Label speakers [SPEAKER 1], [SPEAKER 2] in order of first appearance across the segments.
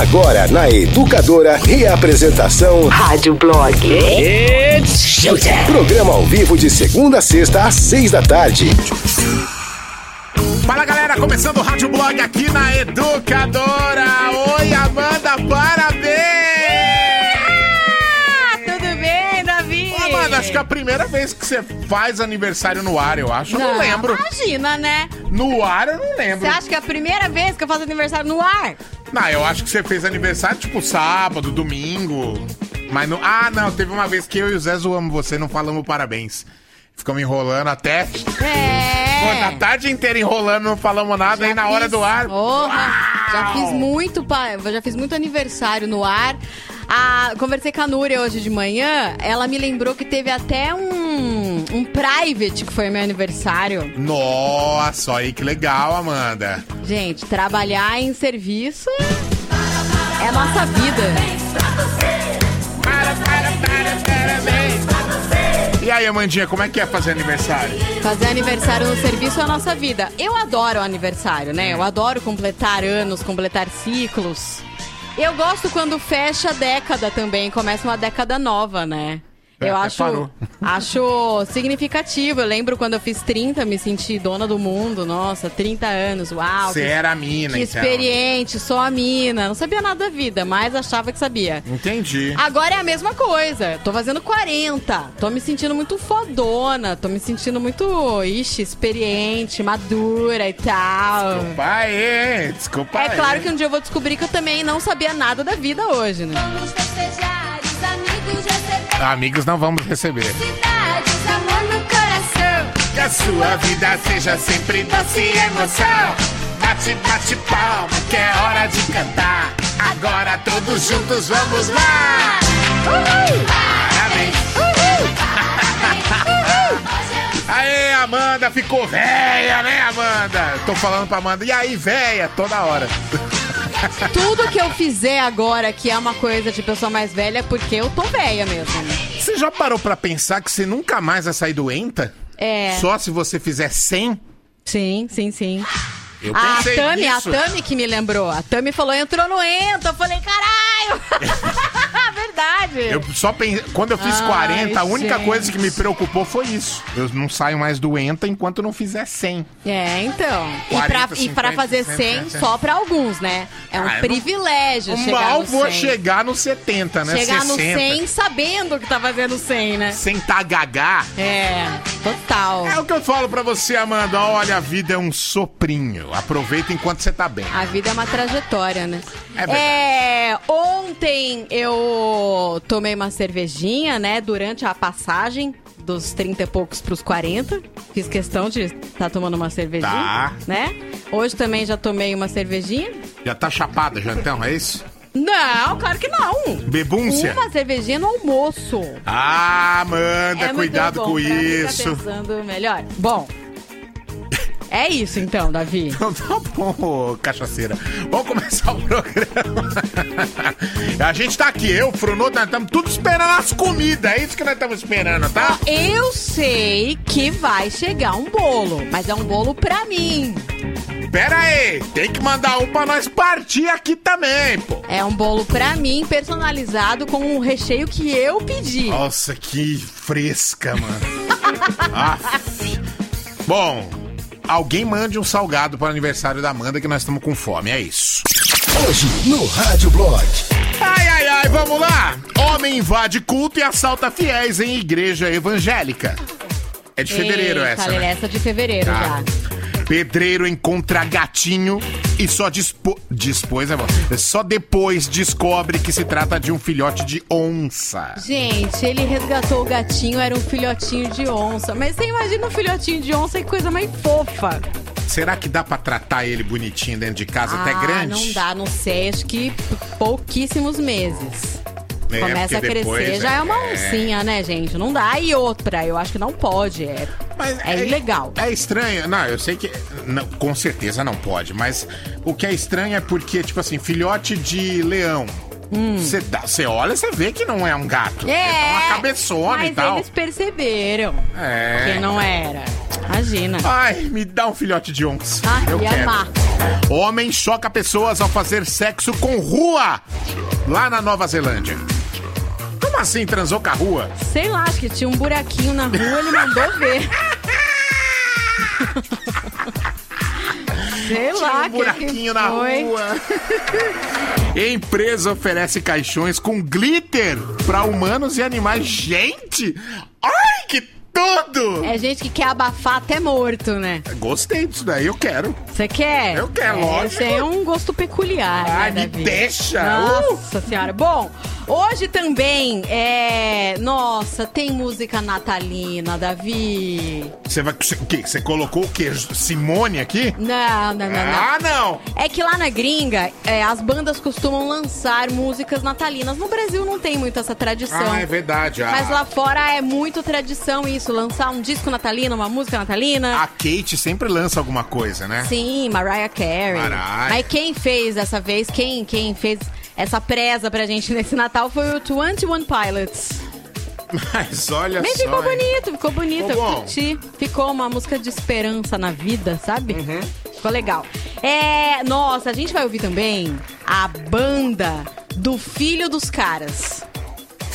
[SPEAKER 1] Agora na Educadora, reapresentação
[SPEAKER 2] Rádio Blog.
[SPEAKER 3] It's showtime.
[SPEAKER 1] Programa ao vivo de segunda a sexta às seis da tarde.
[SPEAKER 4] Fala galera, começando o Rádio Blog aqui na Educadora. Oi, Amanda, parabéns! Acho que é a primeira vez que você faz aniversário no ar, eu acho. Eu não, lembro.
[SPEAKER 5] Imagina, né?
[SPEAKER 4] No ar eu não lembro.
[SPEAKER 5] Você acha que é a primeira vez que eu faço aniversário no ar?
[SPEAKER 4] Não, eu acho que você fez aniversário tipo sábado, domingo. Mas no... Ah, não, teve uma vez que eu e o Zé zoamos você, não falamos parabéns. Ficamos enrolando até. Pô, na
[SPEAKER 5] É.
[SPEAKER 4] tarde inteira enrolando, não falamos nada, aí na hora
[SPEAKER 5] fiz-
[SPEAKER 4] do ar.
[SPEAKER 5] Porra, já fiz muito, pa- já fiz muito aniversário no ar. Ah, conversei com a Núria hoje de manhã. Ela me lembrou que teve até um, um private que foi meu aniversário.
[SPEAKER 4] Nossa, aí que legal, Amanda.
[SPEAKER 5] Gente, trabalhar em serviço é a nossa vida.
[SPEAKER 4] Para, para, para, parabéns. E aí, Amandinha, como é que é fazer aniversário?
[SPEAKER 5] Fazer aniversário no serviço é a nossa vida. Eu adoro aniversário, né? Eu adoro completar anos, completar ciclos. Eu gosto quando fecha a década também, começa uma década nova, né? Eu acho,
[SPEAKER 4] parou.
[SPEAKER 5] acho significativo. Eu lembro quando eu fiz 30, me senti dona do mundo. Nossa, 30 anos, uau.
[SPEAKER 4] Você
[SPEAKER 5] que-
[SPEAKER 4] era a mina,
[SPEAKER 5] que
[SPEAKER 4] então.
[SPEAKER 5] experiente, sou a mina. Não sabia nada da vida, mas achava que sabia.
[SPEAKER 4] Entendi.
[SPEAKER 5] Agora é a mesma coisa. Tô fazendo 40. Tô me sentindo muito fodona. Tô me sentindo muito, ixi, experiente, madura e tal.
[SPEAKER 4] Desculpa aí, desculpa
[SPEAKER 5] É
[SPEAKER 4] aí.
[SPEAKER 5] claro que um dia eu vou descobrir que eu também não sabia nada da vida hoje, né?
[SPEAKER 6] Vamos festejar, amigos
[SPEAKER 4] não vamos receber.
[SPEAKER 6] cidades, amor no coração.
[SPEAKER 4] Que a sua vida seja sempre doce e emoção. Bate, bate palma, que é hora de cantar. Agora todos juntos vamos lá. Parabéns. Aê, Amanda, ficou véia, né, Amanda? Tô falando pra Amanda. E aí, véia, toda hora.
[SPEAKER 5] Tudo que eu fizer agora que é uma coisa de pessoa mais velha é porque eu tô velha mesmo. né?
[SPEAKER 4] Você já parou pra pensar que você nunca mais vai sair doenta?
[SPEAKER 5] É.
[SPEAKER 4] Só se você fizer 100?
[SPEAKER 5] Sim, sim, sim.
[SPEAKER 4] Eu
[SPEAKER 5] A Tami,
[SPEAKER 4] nisso.
[SPEAKER 5] a Tami que me lembrou. A Tami falou, entrou no enta. Eu falei, caralho! Verdade.
[SPEAKER 4] Eu só pensei, quando eu fiz
[SPEAKER 5] Ai,
[SPEAKER 4] 40, a única
[SPEAKER 5] gente.
[SPEAKER 4] coisa que me preocupou foi isso. Eu não saio mais doenta enquanto não fizer 100.
[SPEAKER 5] É, então. e
[SPEAKER 4] 40,
[SPEAKER 5] pra, e pra
[SPEAKER 4] 50,
[SPEAKER 5] fazer
[SPEAKER 4] 60,
[SPEAKER 5] 100 só pra alguns, né? É um
[SPEAKER 4] Ah, eu não-
[SPEAKER 5] privilégio chegar
[SPEAKER 4] Mal vou
[SPEAKER 5] 100.
[SPEAKER 4] chegar no 70, né?
[SPEAKER 5] Chegar
[SPEAKER 4] 60.
[SPEAKER 5] no 100 sabendo que tá fazendo 100, né?
[SPEAKER 4] Sem tá gagá.
[SPEAKER 5] É, total.
[SPEAKER 4] É o que eu falo pra você, Amanda. Olha, a vida é um soprinho. Aproveita enquanto você tá bem.
[SPEAKER 5] A vida é uma trajetória, né?
[SPEAKER 4] É verdade.
[SPEAKER 5] É, ontem eu tomei uma cervejinha, né? Durante a passagem dos 30 e poucos pros 40. Fiz questão de estar tomando uma cervejinha,
[SPEAKER 4] Tá.
[SPEAKER 5] né? Hoje também já tomei uma cervejinha.
[SPEAKER 4] Já tá chapada, já então, é isso?
[SPEAKER 5] Não, claro que não.
[SPEAKER 4] Bebúncia?
[SPEAKER 5] Uma cervejinha no almoço.
[SPEAKER 4] Ah, Amanda,
[SPEAKER 5] é
[SPEAKER 4] cuidado
[SPEAKER 5] bom
[SPEAKER 4] com isso.
[SPEAKER 5] pensando melhor. Bom, é isso então, Davi.
[SPEAKER 4] Então tá bom, cachaceira. Vamos começar o programa. A gente tá aqui, eu, Fruno, nós estamos tudo esperando as comidas. É isso que nós estamos esperando, tá?
[SPEAKER 5] Eu sei que vai chegar um bolo, mas é um bolo pra mim.
[SPEAKER 4] Pera aí, tem que mandar um pra nós partir aqui também, pô.
[SPEAKER 5] É um bolo pra mim, personalizado com um recheio que eu pedi.
[SPEAKER 4] Nossa, que fresca, mano. Aff. Bom, alguém mande um salgado para o aniversário da Amanda que nós estamos com fome, é isso.
[SPEAKER 1] Hoje no Rádio Blog.
[SPEAKER 4] Ai, ai, ai, vamos lá! Homem invade culto e assalta fiéis em igreja evangélica. É de fevereiro
[SPEAKER 5] Eita,
[SPEAKER 4] essa, né?
[SPEAKER 5] essa de fevereiro
[SPEAKER 4] Tá.
[SPEAKER 5] já.
[SPEAKER 4] Pedreiro encontra gatinho e só dispo... dispôs, é bom. Só depois descobre que se trata de um filhote de onça.
[SPEAKER 5] Gente, ele resgatou o gatinho, era um filhotinho de onça. Mas você imagina um filhotinho de onça, que coisa mais fofa.
[SPEAKER 4] Será que dá pra tratar ele bonitinho dentro de casa, até
[SPEAKER 5] ah,
[SPEAKER 4] grande?
[SPEAKER 5] não dá, não sei, acho que pouquíssimos meses.
[SPEAKER 4] É,
[SPEAKER 5] Começa a
[SPEAKER 4] porque
[SPEAKER 5] crescer,
[SPEAKER 4] depois
[SPEAKER 5] já é,
[SPEAKER 4] é-
[SPEAKER 5] uma
[SPEAKER 4] é.
[SPEAKER 5] oncinha, né, gente? Não dá. E outra, eu acho que não pode. É,
[SPEAKER 4] Mas
[SPEAKER 5] é ilegal.
[SPEAKER 4] É estranho. Não, eu sei que. não, com certeza não pode, mas o que é estranho é porque, tipo assim, filhote de leão. Você dá- você olha, você vê que não é um gato.
[SPEAKER 5] É,
[SPEAKER 4] É uma cabeçona
[SPEAKER 5] mas
[SPEAKER 4] e tal.
[SPEAKER 5] eles perceberam
[SPEAKER 4] É.
[SPEAKER 5] que não era. Imagina.
[SPEAKER 4] Ai, me dá um filhote de onça.
[SPEAKER 5] Ah,
[SPEAKER 4] eu
[SPEAKER 5] ia
[SPEAKER 4] quero.
[SPEAKER 5] amar.
[SPEAKER 4] Homem choca pessoas ao fazer sexo com rua lá na Nova Zelândia. Como assim transou com a rua?
[SPEAKER 5] Sei lá, acho que tinha um buraquinho na rua, ele mandou ver. Sei lá,
[SPEAKER 4] um buraquinho na
[SPEAKER 5] foi.
[SPEAKER 4] rua. Empresa oferece caixões com glitter para humanos e animais. Gente! Ai, que tudo!
[SPEAKER 5] É gente que quer abafar até morto, né?
[SPEAKER 4] Gostei disso daí, eu quero.
[SPEAKER 5] Você quer?
[SPEAKER 4] Eu quero,
[SPEAKER 5] é,
[SPEAKER 4] lógico.
[SPEAKER 5] Esse é um gosto peculiar,
[SPEAKER 4] Ai,
[SPEAKER 5] né,
[SPEAKER 4] me
[SPEAKER 5] Davi?
[SPEAKER 4] deixa. Uh!
[SPEAKER 5] Nossa senhora. Bom, hoje também é... Nossa, tem música natalina, Davi.
[SPEAKER 4] Você vai. O quê? Você colocou o quê? Simone aqui?
[SPEAKER 5] Não, não, não.
[SPEAKER 4] Ah, não!
[SPEAKER 5] É que lá na gringa, é, as bandas costumam lançar músicas natalinas. No Brasil não tem muito essa tradição.
[SPEAKER 4] Ah, é verdade. A,
[SPEAKER 5] Mas lá fora é muito tradição isso, lançar um disco natalino, uma música natalina.
[SPEAKER 4] a Kate sempre lança alguma coisa, né?
[SPEAKER 5] Sim, Mariah Carey.
[SPEAKER 4] Mariah.
[SPEAKER 5] Mas quem fez dessa vez, quem, quem fez essa presa pra gente nesse Natal foi o 21 Pilots.
[SPEAKER 4] Mas olha
[SPEAKER 5] Mas
[SPEAKER 4] só.
[SPEAKER 5] ficou bonito, ficou bonito,
[SPEAKER 4] Ficou
[SPEAKER 5] eu
[SPEAKER 4] bom.
[SPEAKER 5] curti. Ficou uma música de esperança na vida, sabe?
[SPEAKER 4] Uhum.
[SPEAKER 5] Ficou legal. É, nossa, a gente vai ouvir também a banda do Filho dos Caras.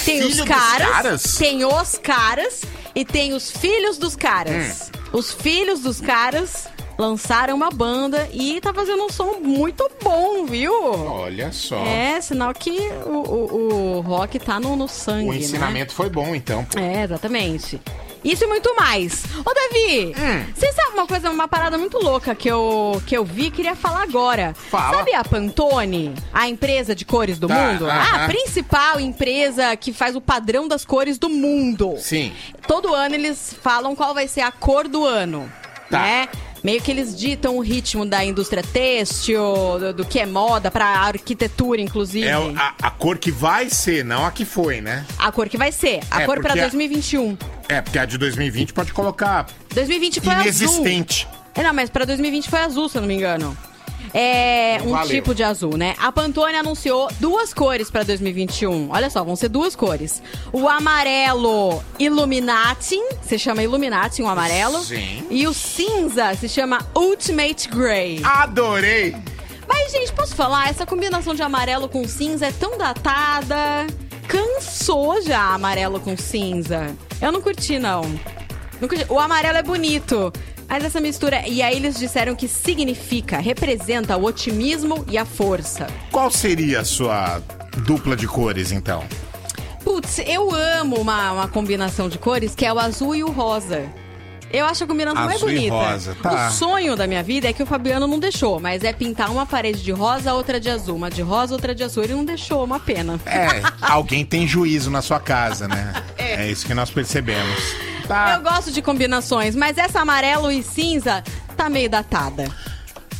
[SPEAKER 5] Tem
[SPEAKER 4] Filho
[SPEAKER 5] os caras,
[SPEAKER 4] Caras?
[SPEAKER 5] tem os caras e tem os filhos dos caras.
[SPEAKER 4] Hum.
[SPEAKER 5] Os filhos dos caras lançaram uma banda e tá fazendo um som muito bom, viu?
[SPEAKER 4] Olha só.
[SPEAKER 5] É, sinal que o, o, o rock tá no, no sangue,
[SPEAKER 4] O
[SPEAKER 5] né?
[SPEAKER 4] ensinamento foi bom, então. pô.
[SPEAKER 5] É, exatamente. Isso e muito mais. Ô, Davi,
[SPEAKER 4] Hum.
[SPEAKER 5] você sabe uma coisa, uma parada muito louca que eu, que eu vi e queria falar agora.
[SPEAKER 4] Fala.
[SPEAKER 5] Sabe a Pantone, a empresa de cores do
[SPEAKER 4] Tá,
[SPEAKER 5] mundo?
[SPEAKER 4] aham.
[SPEAKER 5] A principal empresa que faz o padrão das cores do mundo.
[SPEAKER 4] Sim.
[SPEAKER 5] Todo ano eles falam qual vai ser a cor do ano,
[SPEAKER 4] Tá.
[SPEAKER 5] né? Meio que eles ditam o ritmo da indústria têxtil, do, do que é moda, pra arquitetura, inclusive.
[SPEAKER 4] É a, a cor que vai ser, não a que foi, né?
[SPEAKER 5] A cor que vai ser. A
[SPEAKER 4] É,
[SPEAKER 5] cor pra
[SPEAKER 4] porque a-
[SPEAKER 5] 2021.
[SPEAKER 4] É, porque a de 2020 pode colocar
[SPEAKER 5] 2020 foi
[SPEAKER 4] inexistente.
[SPEAKER 5] azul. É, não, mas pra 2020 foi azul, se eu não me engano. É um
[SPEAKER 4] Valeu.
[SPEAKER 5] tipo de azul, né? A Pantone anunciou duas cores pra 2021. Olha só, vão ser duas cores. O amarelo Illuminati, se chama Illuminati, um amarelo.
[SPEAKER 4] Sim.
[SPEAKER 5] E o cinza se chama Ultimate Grey.
[SPEAKER 4] Adorei!
[SPEAKER 5] Mas, gente, posso falar? Essa combinação de amarelo com cinza é tão datada. Cansou já amarelo com cinza. Eu não curti, não. O amarelo é bonito. Mas essa mistura. E aí eles disseram que significa, representa o otimismo e a força.
[SPEAKER 4] Qual seria a sua dupla de cores, então?
[SPEAKER 5] Putz, eu amo uma, uma combinação de cores que é o azul e o rosa. Eu acho a combinação mais
[SPEAKER 4] Azul
[SPEAKER 5] bonita.
[SPEAKER 4] rosa, tá.
[SPEAKER 5] O sonho da minha vida é que o Fabiano não deixou, mas é pintar uma parede de rosa, outra de azul, uma de rosa, outra de azul. Ele não deixou, uma pena.
[SPEAKER 4] É, alguém tem juízo na sua casa, né? É, isso que nós percebemos. Tá.
[SPEAKER 5] Eu gosto de combinações, mas essa amarelo e cinza tá meio datada.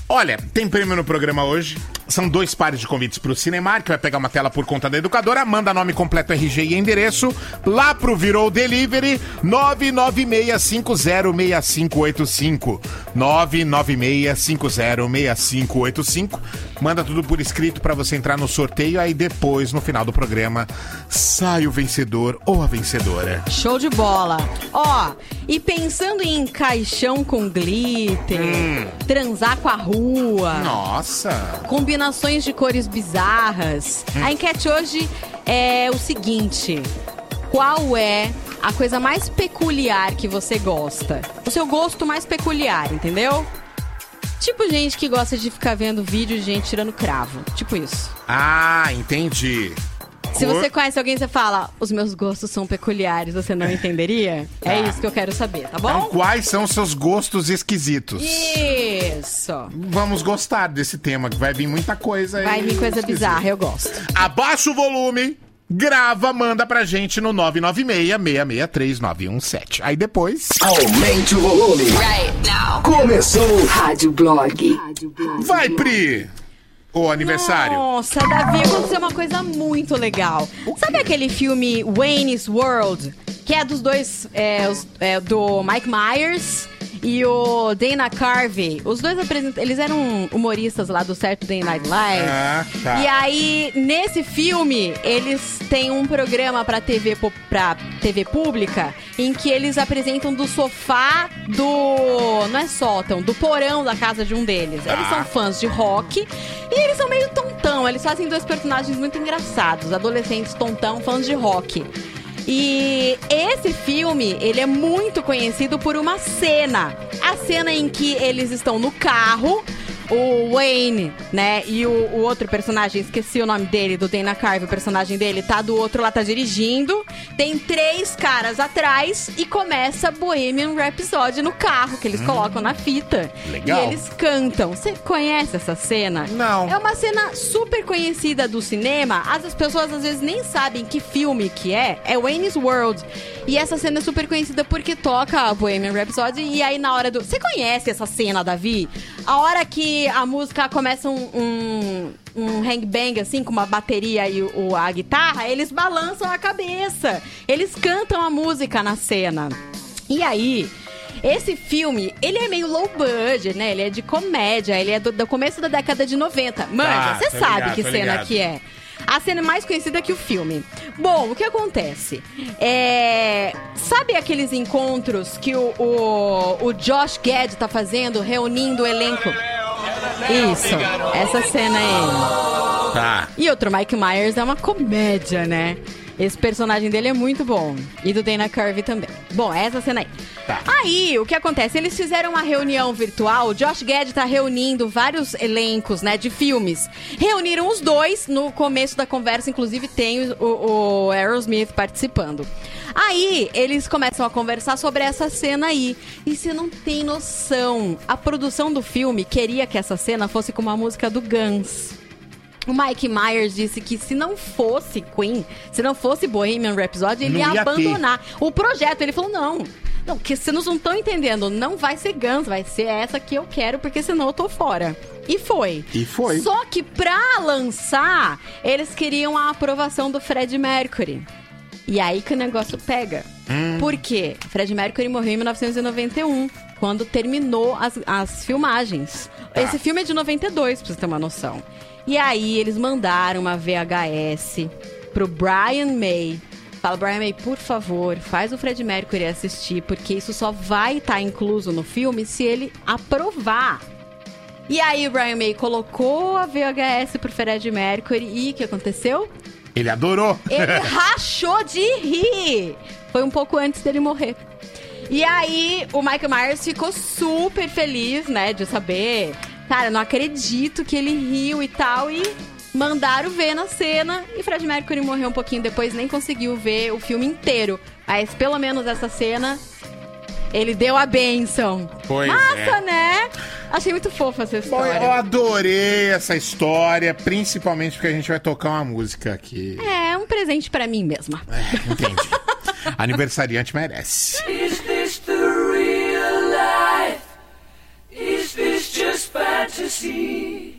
[SPEAKER 4] Olha, tem prêmio no programa hoje. São dois pares de convites pro Cinemark, que vai pegar uma tela por conta da educadora. Manda nome completo, RG e endereço lá pro Virou Delivery 996506585. 996506585. Manda tudo por escrito pra você entrar no sorteio. Aí depois, no final do programa, sai o vencedor ou a vencedora.
[SPEAKER 5] Show de bola. Ó, e pensando em caixão com glitter,
[SPEAKER 4] Hum.
[SPEAKER 5] transar com a rua,
[SPEAKER 4] Nossa!
[SPEAKER 5] Combinações de cores bizarras. A enquete hoje é o seguinte: qual é a coisa mais peculiar que você gosta? O seu gosto mais peculiar, entendeu? Tipo gente que gosta de ficar vendo vídeo de gente tirando cravo. Tipo isso.
[SPEAKER 4] Ah, entendi.
[SPEAKER 5] Se
[SPEAKER 4] Cor-
[SPEAKER 5] você conhece alguém e você fala, os meus gostos são peculiares, você não entenderia? É
[SPEAKER 4] Tá.
[SPEAKER 5] isso que eu quero saber, tá
[SPEAKER 4] Então,
[SPEAKER 5] bom?
[SPEAKER 4] quais são os seus gostos esquisitos?
[SPEAKER 5] Isso.
[SPEAKER 4] Vamos gostar desse tema, que vai vir muita coisa aí.
[SPEAKER 5] Vai vir coisa
[SPEAKER 4] esquisita.
[SPEAKER 5] bizarra, eu gosto.
[SPEAKER 4] Abaixa o volume, grava, manda pra gente no 996-663-917. Aí depois,
[SPEAKER 1] Aumente o volume. Começou.
[SPEAKER 2] Rádio Blog.
[SPEAKER 4] vai, Pri! O aniversário.
[SPEAKER 5] Nossa, Davi, aconteceu uma coisa muito legal. Sabe aquele filme Wayne's World? Que é dos dois, é, os- é, do Mike Myers e o Dana Carvey. Os dois. Eles eram humoristas lá do Saturday Night Live.
[SPEAKER 4] Ah, tá.
[SPEAKER 5] E aí, nesse filme, eles têm um programa pra TV, pra TV pública em que eles apresentam do sofá do. Não é sótão, do porão da casa de um deles. Eles
[SPEAKER 4] Tá.
[SPEAKER 5] são fãs de rock e eles são meio tontão. Eles fazem dois personagens muito engraçados, adolescentes tontão, fãs de rock. E esse filme, ele é muito conhecido por uma cena. A cena em que eles estão no carro, o Wayne, né, e o, o outro personagem, esqueci o nome dele, do Dana Carvey, o personagem dele, tá do outro lá, tá dirigindo. Tem três caras atrás e começa Bohemian Rhapsody no carro, que eles colocam na fita.
[SPEAKER 4] Legal.
[SPEAKER 5] E eles cantam. Você conhece essa cena?
[SPEAKER 4] Não.
[SPEAKER 5] É uma cena super conhecida do cinema. As as pessoas às vezes nem sabem que filme que é. É Wayne's World. E essa cena é super conhecida porque toca a Bohemian Rhapsody. E aí na hora do. Você conhece essa cena, Davi? A hora que a música começa um. um... Um hangbang, assim, com uma bateria e o, a guitarra, eles balançam a cabeça. Eles cantam a música na cena. E aí, esse filme, ele é meio low budget, né? Ele é de comédia, ele é do, do começo da década de 90. Manja,
[SPEAKER 4] Tá,
[SPEAKER 5] você
[SPEAKER 4] tô
[SPEAKER 5] sabe
[SPEAKER 4] ligado,
[SPEAKER 5] que cena
[SPEAKER 4] ligado.
[SPEAKER 5] que é. A cena é mais conhecida que o filme. Bom, o que acontece? É, Sabe aqueles encontros que o, o, o Josh Gad tá fazendo, reunindo o elenco? Isso, essa cena aí.
[SPEAKER 4] Tá.
[SPEAKER 5] E outro, Mike Myers é uma comédia, né? Esse personagem dele é muito bom. E do Dana Carvey também. Bom, essa cena aí.
[SPEAKER 4] Tá.
[SPEAKER 5] Aí, o que acontece? Eles fizeram uma reunião virtual. O Josh Gad tá reunindo vários elencos, né, de filmes. Reuniram os dois. No começo da conversa, inclusive, tem o, o Aerosmith participando. Aí, eles começam a conversar sobre essa cena aí. E você não tem noção. A produção do filme queria que essa cena fosse com uma música do Guns. O Mike Myers disse que se não fosse Queen, se não fosse Bohemian Rhapsody, ele
[SPEAKER 4] Não
[SPEAKER 5] ia
[SPEAKER 4] ia ter.
[SPEAKER 5] abandonar o projeto. Ele falou, não, não, que vocês não estão entendendo, não vai ser Guns, vai ser essa que eu quero, porque senão eu tô fora. E foi.
[SPEAKER 4] E foi.
[SPEAKER 5] Só que pra lançar, eles queriam a aprovação do Fred Mercury. E aí que o negócio pega. Por quê? Fred Mercury morreu em 1991, quando terminou as, as filmagens. Esse filme é de 92, pra você ter uma noção. E aí eles mandaram uma VHS pro Brian May. Fala, Brian May, por favor, faz o Fred Mercury assistir, porque isso só vai estar incluso no filme se ele aprovar. E aí o Brian May colocou a VHS pro Fred Mercury e o que aconteceu?
[SPEAKER 4] Ele adorou.
[SPEAKER 5] Ele rachou de rir. Foi um pouco antes dele morrer. E aí, o Michael Myers ficou super feliz, né, de saber. Cara, não acredito que ele riu e tal. E mandaram ver na cena. E Fred Mercury morreu um pouquinho depois, nem conseguiu ver o filme inteiro. Mas pelo menos essa cena, ele deu a benção.
[SPEAKER 4] Pois
[SPEAKER 5] Massa,
[SPEAKER 4] é.
[SPEAKER 5] né? Achei muito fofa essa
[SPEAKER 4] Bom,
[SPEAKER 5] história.
[SPEAKER 4] eu adorei essa história, principalmente porque a gente vai tocar uma música aqui.
[SPEAKER 5] É um presente pra mim mesma.
[SPEAKER 4] É, entende? Aniversariante merece.
[SPEAKER 2] Is this the real life? Is this just fantasy?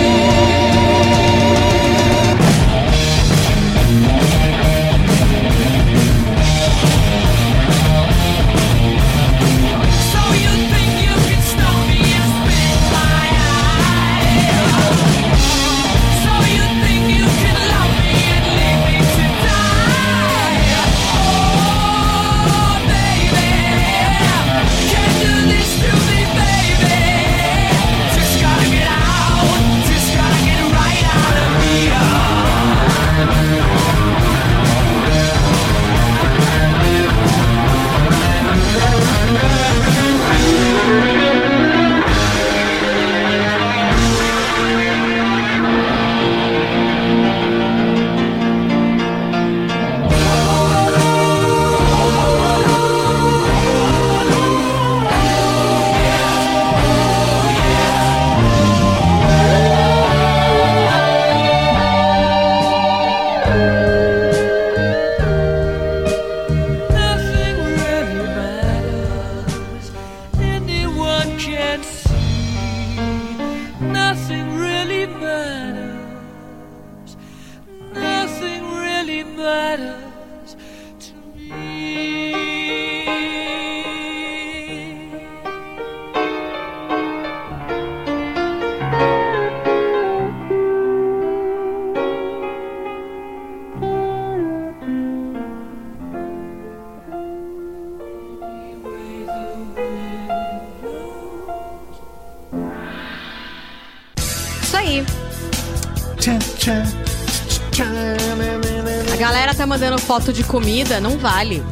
[SPEAKER 5] Foto de comida, não vale.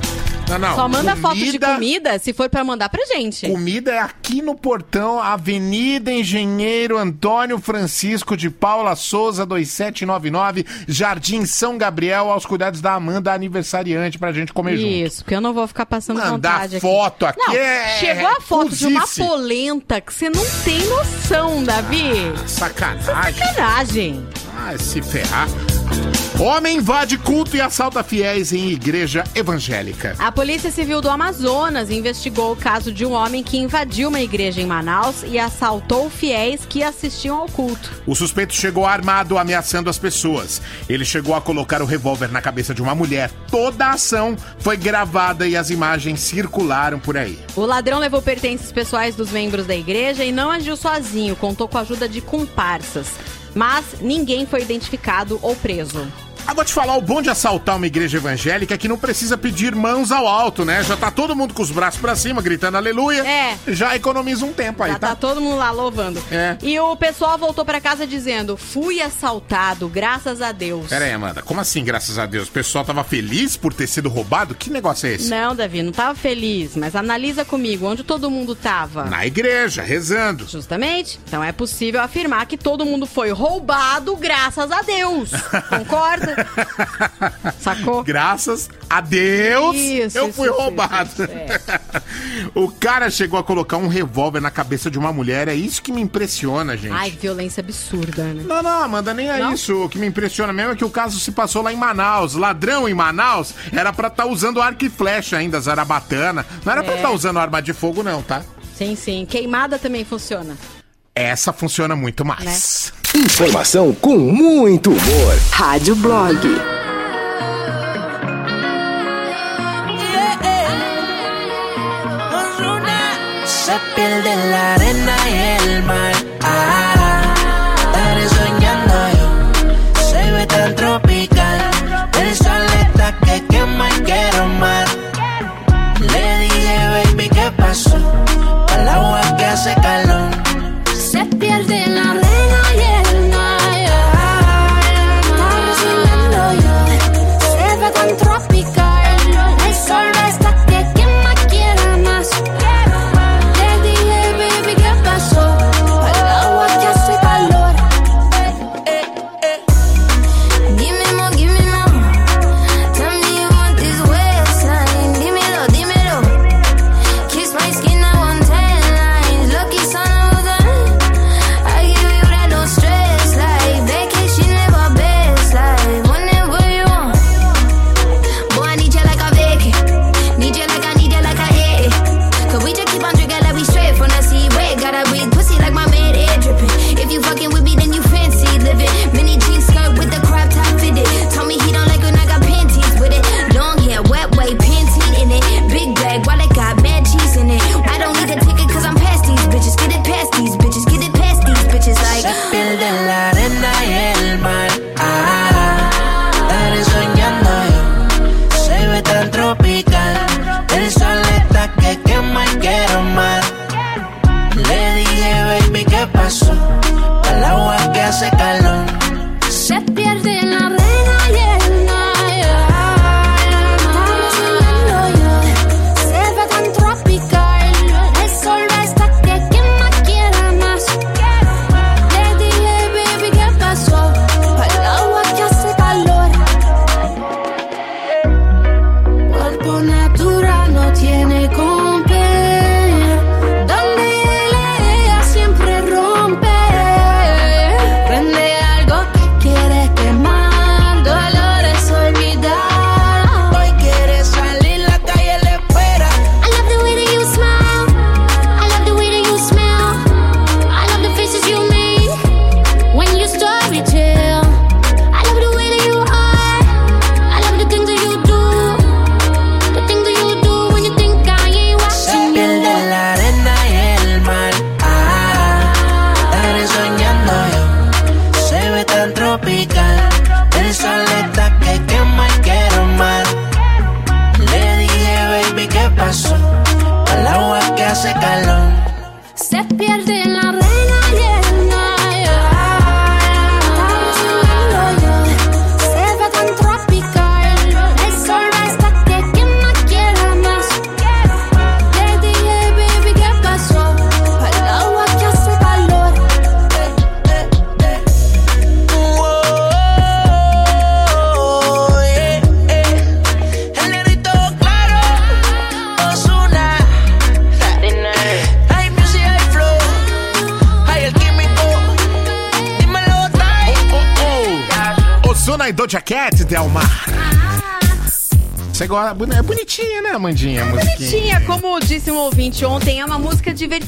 [SPEAKER 4] Não, não.
[SPEAKER 5] Só manda foto de
[SPEAKER 4] comida-
[SPEAKER 5] comida se for pra mandar pra gente.
[SPEAKER 4] Comida é aqui no portão, Avenida Engenheiro Antônio Francisco de Paula Souza, 2799, Jardim São Gabriel, aos cuidados da Amanda, aniversariante, pra gente comer junto.
[SPEAKER 5] Isso, porque eu não vou ficar passando
[SPEAKER 4] Mandar
[SPEAKER 5] vontade
[SPEAKER 4] foto aqui
[SPEAKER 5] não,
[SPEAKER 4] é
[SPEAKER 5] Chegou a foto de uma polenta que você não tem noção, Davi.
[SPEAKER 4] Sacanagem.
[SPEAKER 5] Sacanagem.
[SPEAKER 4] Ah, se ferrar. Homem invade culto e assalta fiéis em igreja evangélica.
[SPEAKER 5] A Polícia Civil do Amazonas investigou o caso de um homem que invadiu uma igreja em Manaus e assaltou fiéis que assistiam ao culto.
[SPEAKER 4] O suspeito chegou armado ameaçando as pessoas. Ele chegou a colocar o revólver na cabeça de uma mulher. Toda a ação foi gravada e as imagens circularam por aí.
[SPEAKER 5] O ladrão levou pertences pessoais dos membros da igreja e não agiu sozinho, contou com a ajuda de comparsas. Mas ninguém foi identificado ou preso.
[SPEAKER 4] Agora te falar, o bom de assaltar uma igreja evangélica é que não precisa pedir mãos ao alto, né? Já tá todo mundo com os braços pra cima, gritando aleluia.
[SPEAKER 5] É.
[SPEAKER 4] Já economiza um tempo aí,
[SPEAKER 5] Já tá
[SPEAKER 4] tá?
[SPEAKER 5] todo mundo lá louvando.
[SPEAKER 4] É.
[SPEAKER 5] E o pessoal voltou pra casa dizendo: fui assaltado, graças a Deus.
[SPEAKER 4] Pera aí, Amanda, como assim, graças a Deus? O pessoal tava feliz por ter sido roubado? Que negócio é esse?
[SPEAKER 5] Não, Davi, não tava feliz, mas analisa comigo, onde todo mundo tava?
[SPEAKER 4] Na igreja, rezando.
[SPEAKER 5] Justamente. Então é possível afirmar que todo mundo foi roubado graças a Deus. Concorda? Sacou?
[SPEAKER 4] Graças a Deus,
[SPEAKER 5] Isso,
[SPEAKER 4] eu fui
[SPEAKER 5] isso,
[SPEAKER 4] roubado.
[SPEAKER 5] isso, é.
[SPEAKER 4] o cara chegou a colocar um revólver na cabeça de uma mulher, é isso que me impressiona, gente.
[SPEAKER 5] Ai, violência absurda, né?
[SPEAKER 4] Não, não, Amanda, nem é
[SPEAKER 5] Não?
[SPEAKER 4] isso. O que me impressiona mesmo é que o caso se passou lá em Manaus. Ladrão em Manaus era pra estar usando arco e flecha ainda, zarabatana. Não era pra
[SPEAKER 5] É.
[SPEAKER 4] estar usando arma de fogo, não, tá?
[SPEAKER 5] Sim, sim. Queimada também funciona.
[SPEAKER 4] Essa funciona muito mais.
[SPEAKER 1] Informação com muito humor.
[SPEAKER 7] Rádio Blog.
[SPEAKER 8] Pierde la arena y el mar. Ah, estaré soñando yo. Se ve tan tropical. El sol está que quema y quiero más. Le dije, baby, ¿qué pasó? Al agua que hace calor.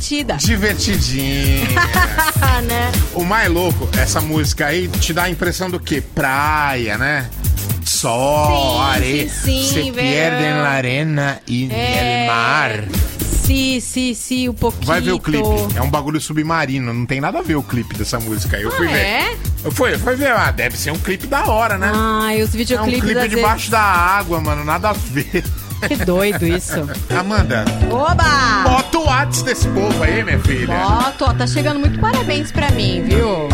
[SPEAKER 5] Divertida.
[SPEAKER 4] Divertidinha.
[SPEAKER 5] né?
[SPEAKER 4] o mais louco, essa música aí te dá a impressão do quê? Praia, né? Sol,
[SPEAKER 5] Sim,
[SPEAKER 4] areia.
[SPEAKER 5] sim, sim,
[SPEAKER 4] Se
[SPEAKER 5] verão.
[SPEAKER 4] pierde na arena e
[SPEAKER 5] É.
[SPEAKER 4] no mar.
[SPEAKER 5] Si, si, si, um pouquinho.
[SPEAKER 4] Vai ver o clipe. É um bagulho submarino. Não tem nada a ver o clipe dessa música. aí. Eu fui
[SPEAKER 5] Ah,
[SPEAKER 4] ver.
[SPEAKER 5] é?
[SPEAKER 4] Eu fui, eu fui ver. Ah, deve ser um clipe da hora, né?
[SPEAKER 5] Ai, os
[SPEAKER 4] é um
[SPEAKER 5] videoclipes
[SPEAKER 4] clipe debaixo da água, mano. Nada a ver.
[SPEAKER 5] vezes... Que doido isso.
[SPEAKER 4] Amanda,
[SPEAKER 5] Oba!
[SPEAKER 4] O WhatsApp desse povo aí, minha filha.
[SPEAKER 5] Ó, tá chegando muito parabéns pra mim, viu?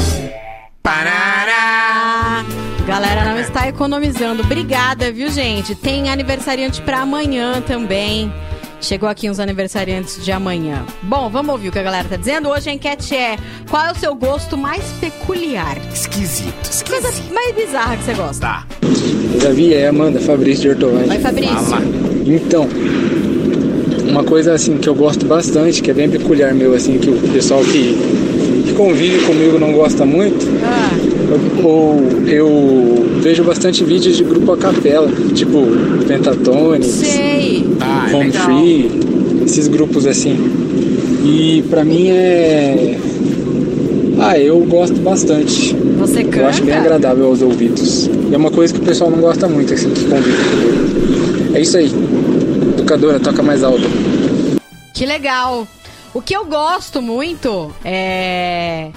[SPEAKER 4] Parará.
[SPEAKER 5] Galera não está economizando. Obrigada, viu, gente? Tem aniversariante pra amanhã também. Chegou aqui uns aniversariantes de amanhã. Bom, vamos ouvir o que a galera tá dizendo. Hoje a enquete é: qual é o seu gosto mais peculiar?
[SPEAKER 4] Esquisito,
[SPEAKER 5] Coisa
[SPEAKER 4] esquisito.
[SPEAKER 5] mais bizarra que você gosta.
[SPEAKER 4] Tá.
[SPEAKER 7] Davi, é Amanda, Fabrício de Hortolândia.
[SPEAKER 5] Vai, Fabrício.
[SPEAKER 7] Então, uma coisa assim que eu gosto bastante, que é bem peculiar meu, assim, que o pessoal que, que convive comigo não gosta muito,
[SPEAKER 5] Ah,
[SPEAKER 7] eu- ou eu vejo bastante vídeos de grupo a capela, tipo Pentatones,
[SPEAKER 5] sei.
[SPEAKER 4] Ah, é
[SPEAKER 7] Home
[SPEAKER 4] legal.
[SPEAKER 7] Free, esses grupos assim. E pra mim é. Ah, eu gosto bastante.
[SPEAKER 5] Você canta?
[SPEAKER 7] Eu acho bem agradável aos ouvidos. E é uma coisa que o pessoal não gosta muito, assim, que convive comigo. É isso aí. Educadora, toca mais alto.
[SPEAKER 5] Que legal. O que eu gosto muito é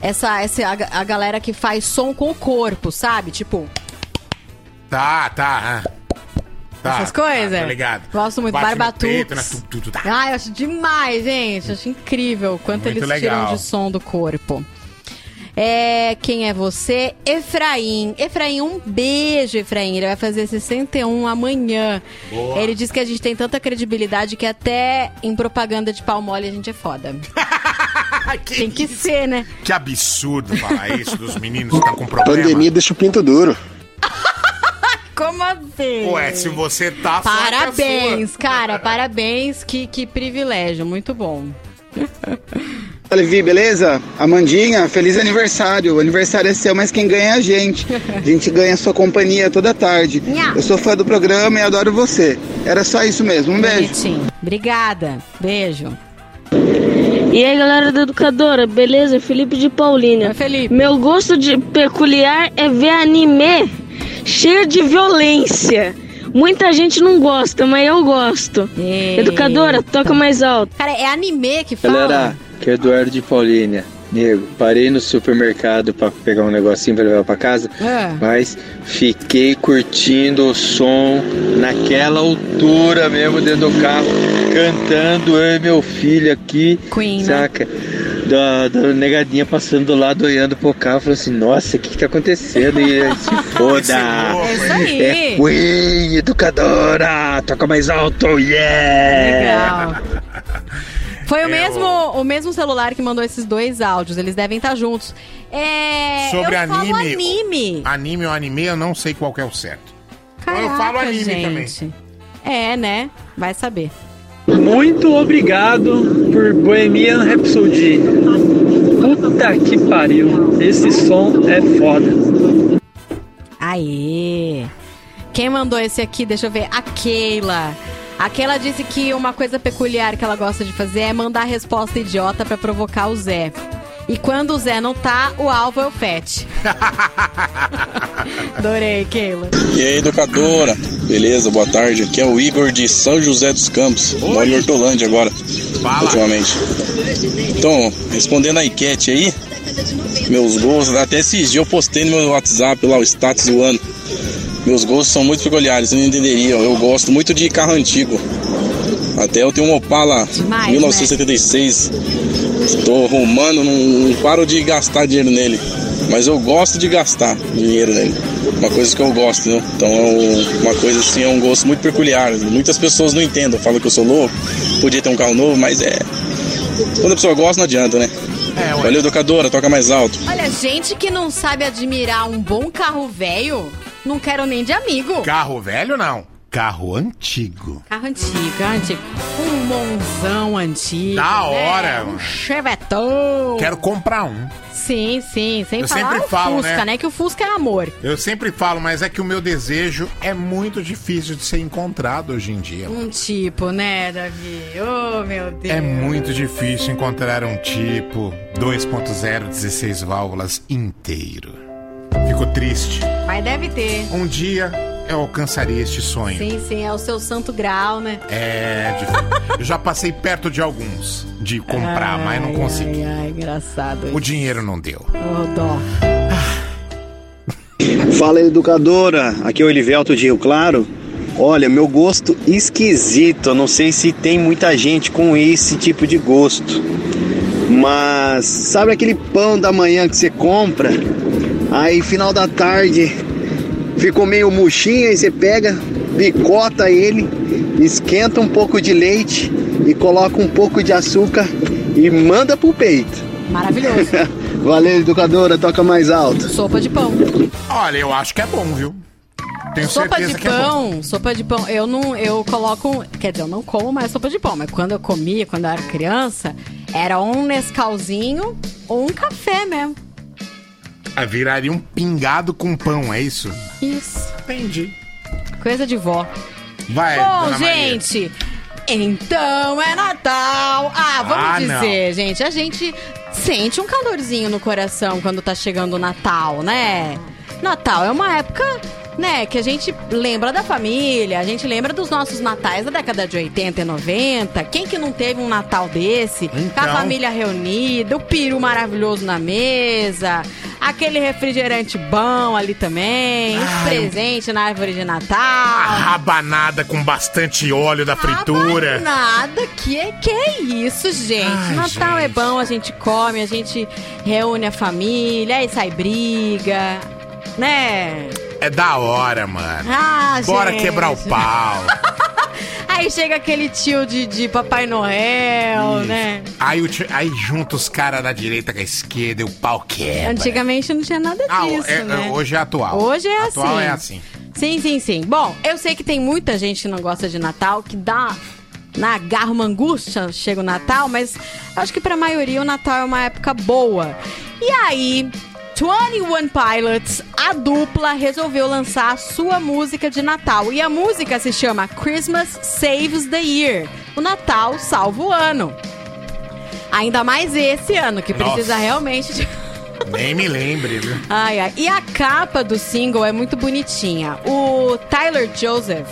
[SPEAKER 5] essa, essa a, a galera que faz som com o corpo, sabe? Tipo,
[SPEAKER 4] Tá, tá. ah. Tá,
[SPEAKER 5] essas coisas.
[SPEAKER 4] Tá, tô ligado.
[SPEAKER 5] Gosto muito.
[SPEAKER 4] Bate peito, né? Tu, tu, tu, tá.
[SPEAKER 5] Ai, eu acho demais, gente. Acho incrível o quanto
[SPEAKER 4] Muito
[SPEAKER 5] eles
[SPEAKER 4] legal.
[SPEAKER 5] tiram de som do corpo. É, quem é você? Efraim. Efraim, um beijo, Efraim. Ele vai fazer 61 amanhã.
[SPEAKER 4] Boa.
[SPEAKER 5] Ele diz que a gente tem tanta credibilidade que até em propaganda de pau mole a gente é foda.
[SPEAKER 4] que
[SPEAKER 5] Tem que
[SPEAKER 4] isso?
[SPEAKER 5] ser, né?
[SPEAKER 4] Que absurdo falar isso dos meninos que estão com problema.
[SPEAKER 1] Pandemia deixa o pinto duro.
[SPEAKER 5] Como assim?
[SPEAKER 4] Ué, se você tá é
[SPEAKER 5] Parabéns, cara, parabéns. Que, que privilégio, muito bom.
[SPEAKER 9] Fala, Levi, beleza? Amandinha, feliz aniversário. O aniversário é seu, mas quem ganha é a gente. A gente ganha a sua companhia toda tarde. Eu sou fã do programa e adoro você. Era só isso mesmo. Um beijo.
[SPEAKER 5] Bonitinho. Obrigada. Beijo.
[SPEAKER 10] E aí, galera da Educadora, beleza? Felipe de Paulínia.
[SPEAKER 5] Oi, Felipe.
[SPEAKER 10] Meu gosto de peculiar é ver anime cheio de violência. Muita gente não gosta, mas eu gosto.
[SPEAKER 5] Eita.
[SPEAKER 10] Educadora, toca mais alto.
[SPEAKER 5] Cara, é anime que fala?
[SPEAKER 7] Galera, que é Eduardo de Paulínia. Nego, parei no supermercado pra pegar um negocinho pra levar pra casa,
[SPEAKER 5] Ah.
[SPEAKER 7] mas fiquei curtindo o som naquela altura mesmo dentro do carro, cantando eu e meu filho aqui,
[SPEAKER 5] Queen, né?
[SPEAKER 7] saca? Da, da negadinha passando do lado, olhando pro carro, falando assim, nossa, o que que tá acontecendo? E aí, se foda!
[SPEAKER 5] É isso aí.
[SPEAKER 7] É Queen, educadora! Toca mais alto, yeah!
[SPEAKER 5] Legal. Foi o
[SPEAKER 4] É,
[SPEAKER 5] mesmo, o mesmo celular que mandou esses dois áudios. Eles devem estar juntos. É.
[SPEAKER 4] Sobre
[SPEAKER 5] eu
[SPEAKER 4] anime.
[SPEAKER 5] Falo anime.
[SPEAKER 4] Anime ou anime, eu não sei qual que é o certo.
[SPEAKER 5] Caraca,
[SPEAKER 4] eu falo anime
[SPEAKER 5] gente. É, né? Vai saber.
[SPEAKER 7] Muito obrigado por Bohemian Rhapsody. Puta que pariu. Esse som é foda.
[SPEAKER 5] Aê! Quem mandou esse aqui? Deixa eu ver. A Keila. A Keila disse que uma coisa peculiar que ela gosta de fazer é mandar resposta idiota pra provocar o Zé. E quando o Zé não tá, o alvo é o Fete. Adorei, Keila.
[SPEAKER 11] E aí, educadora? Beleza, boa tarde. Aqui é o Igor de São José dos Campos. Moro em Hortolândia agora,
[SPEAKER 4] Fala.
[SPEAKER 11] ultimamente. Então, respondendo a enquete aí, meus gostos, até esses dias eu postei no meu WhatsApp lá o status do ano. Meus gostos são muito peculiares, vocês não entenderiam. Eu gosto muito de carro antigo. Até eu tenho um Opala
[SPEAKER 5] Demais, né?
[SPEAKER 11] 1976. Estou arrumando, não, não paro de gastar dinheiro nele. Mas eu gosto de gastar dinheiro nele. Uma coisa que eu gosto, né? Então é um- uma coisa assim, é um gosto muito peculiar. Muitas pessoas não entendem, falam que eu sou louco, podia ter um carro novo, mas é. Quando a pessoa gosta, não adianta, né?
[SPEAKER 4] É.
[SPEAKER 11] Valeu, educadora, toca mais alto.
[SPEAKER 5] Olha, gente que não sabe admirar um bom carro velho, não quero nem de amigo.
[SPEAKER 4] Carro velho, não. Carro antigo.
[SPEAKER 5] Carro antigo, antigo. Um Monzão antigo.
[SPEAKER 4] Da
[SPEAKER 5] né?
[SPEAKER 4] hora,
[SPEAKER 5] Um
[SPEAKER 4] mano.
[SPEAKER 5] Chevetão.
[SPEAKER 4] Quero comprar um.
[SPEAKER 5] Sim, sim. Sem
[SPEAKER 4] Eu
[SPEAKER 5] falar
[SPEAKER 4] sempre
[SPEAKER 5] o
[SPEAKER 4] falo,
[SPEAKER 5] Fusca,
[SPEAKER 4] né?
[SPEAKER 5] né? Que o Fusca é amor.
[SPEAKER 4] Eu sempre falo, mas é que o meu desejo é muito difícil de ser encontrado hoje em dia.
[SPEAKER 5] Um tipo, né, Davi? Oh, meu Deus.
[SPEAKER 4] É muito difícil encontrar um tipo 2.0 16 válvulas inteiro. Fico triste.
[SPEAKER 5] Mas deve ter.
[SPEAKER 4] Um dia eu alcançaria este sonho.
[SPEAKER 5] Sim, sim, é o seu santo grau, né?
[SPEAKER 4] É, de- eu já passei perto de alguns de comprar, mas não consegui.
[SPEAKER 5] Ai, ai, engraçado.
[SPEAKER 4] O dinheiro não deu.
[SPEAKER 5] Ô, dó.
[SPEAKER 12] Fala educadora, aqui é o Elivelto de Rio Claro. Olha, meu gosto esquisito, eu não sei se tem muita gente com esse tipo de gosto. Mas sabe aquele pão da manhã que você compra? Aí final da tarde ficou meio murchinho, aí você pega, picota ele, esquenta um pouco de leite e coloca um pouco de açúcar e manda pro peito.
[SPEAKER 5] Maravilhoso.
[SPEAKER 12] Valeu, educadora, toca mais alto.
[SPEAKER 5] Sopa de pão.
[SPEAKER 4] Olha, eu acho que é bom, viu? Tenho
[SPEAKER 5] sopa de
[SPEAKER 4] é
[SPEAKER 5] pão, sopa de pão, eu não, eu coloco, quer dizer, eu não como mais sopa de pão, mas quando eu comia, quando eu era criança, era um Nescauzinho ou um café mesmo.
[SPEAKER 4] Viraria um pingado com pão, é isso?
[SPEAKER 5] Isso.
[SPEAKER 4] Entendi.
[SPEAKER 5] Coisa de vó.
[SPEAKER 4] Vai,
[SPEAKER 5] Bom,
[SPEAKER 4] dona Maria.
[SPEAKER 5] gente, então é Natal. Ah, vamos
[SPEAKER 4] Ah, não.
[SPEAKER 5] dizer, gente, a gente sente um calorzinho no coração quando tá chegando o Natal, né? Natal é uma época, né, que a gente lembra da família, a gente lembra dos nossos natais da década de 80 e 90. Quem que não teve um Natal desse? Com a
[SPEAKER 4] Então.
[SPEAKER 5] família reunida, o peru maravilhoso na mesa, aquele refrigerante bom ali também, os presentes na árvore de Natal.
[SPEAKER 4] Rabanada com bastante óleo da fritura.
[SPEAKER 5] Nada, que é, que é isso, gente?
[SPEAKER 4] Ai,
[SPEAKER 5] Natal é
[SPEAKER 4] gente.
[SPEAKER 5] bom, a gente come, a gente reúne a família, aí sai briga, né?
[SPEAKER 4] É da hora, mano.
[SPEAKER 5] Ah,
[SPEAKER 4] Bora
[SPEAKER 5] gente.
[SPEAKER 4] quebrar o pau.
[SPEAKER 5] Aí chega aquele tio de, de Papai Noel, né?
[SPEAKER 4] aí, o tio- aí junta os caras da direita com a esquerda e o pau quebra.
[SPEAKER 5] Antigamente não tinha nada
[SPEAKER 4] Ah,
[SPEAKER 5] disso,
[SPEAKER 4] é- é-
[SPEAKER 5] né?
[SPEAKER 4] hoje é atual.
[SPEAKER 5] Hoje é
[SPEAKER 4] atual
[SPEAKER 5] assim.
[SPEAKER 4] é assim.
[SPEAKER 5] Sim, sim, sim. Bom, eu sei que tem muita gente que não gosta de Natal, que dá na garra uma angústia, chega o Natal, mas acho que pra maioria o Natal é uma época boa. E aí, 21 Pilots, a dupla, resolveu lançar a sua música de Natal. E a música se chama Christmas Saves the Year. O Natal salva o ano. Ainda mais esse ano, que
[SPEAKER 4] Nossa.
[SPEAKER 5] precisa realmente de.
[SPEAKER 4] Nem me lembre, viu?
[SPEAKER 5] Ai, ai. E a capa do single é muito bonitinha. O Tyler Joseph,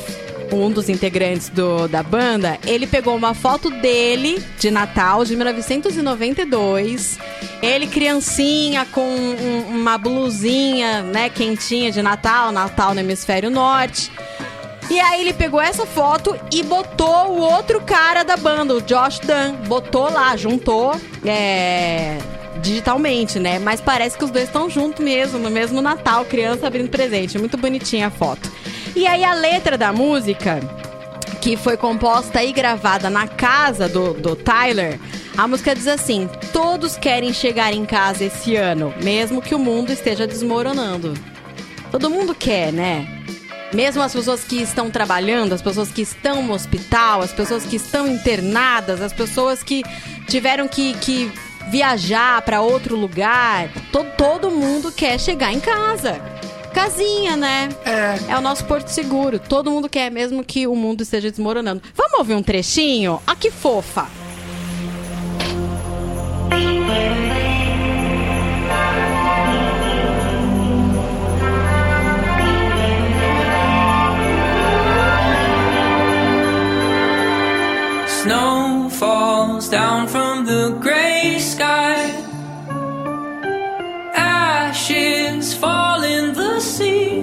[SPEAKER 5] um dos integrantes do, da banda, ele pegou uma foto dele de Natal de 1992. Ele criancinha com um- uma blusinha, né, quentinha de Natal, Natal no hemisfério norte. E aí ele pegou essa foto e botou o outro cara da banda, o Josh Dunn. Botou lá, juntou é, digitalmente, né? Mas parece que os dois estão juntos mesmo, no mesmo Natal, criança abrindo presente. Muito bonitinha a foto. E aí a letra da música, que foi composta e gravada na casa do, do Tyler, a música diz assim: Todos querem chegar em casa esse ano, mesmo que o mundo esteja desmoronando. Todo mundo quer, né? Mesmo as pessoas que estão trabalhando, as pessoas que estão no hospital, as pessoas que estão internadas, as pessoas que tiveram que, que viajar para outro lugar, to- todo mundo quer chegar em casa. Casinha, né? É. É o nosso porto seguro. Todo mundo quer, mesmo que o mundo esteja desmoronando. Vamos ouvir um trechinho? Ah, que fofa!
[SPEAKER 13] Snow falls down from the gray sky. Ashes fall in the sea.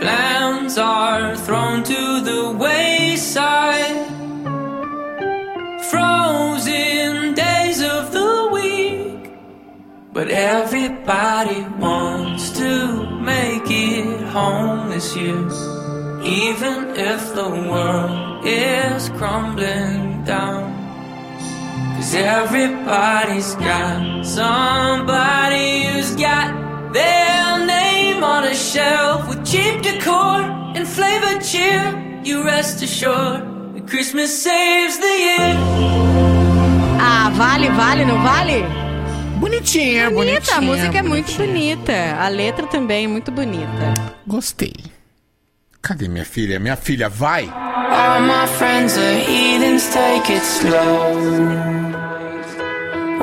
[SPEAKER 13] Plans are thrown to the wayside. Frozen days of the week. But everybody wants to make it home this year. Even if the world is crumbling down. Cause everybody's got somebody who's got their name on a shelf with cheap decor and flavored cheer. You rest assured that Christmas saves the year.
[SPEAKER 5] Ah, vale, vale, não vale?
[SPEAKER 4] Bonitinha,
[SPEAKER 5] Bonita, a
[SPEAKER 4] bonitinha,
[SPEAKER 5] música é muito
[SPEAKER 4] bonitinha.
[SPEAKER 5] bonita. A letra também é muito bonita.
[SPEAKER 4] Gostei. Cadê minha filha? Minha filha, vai!
[SPEAKER 13] All my friends are heathens, take it slow.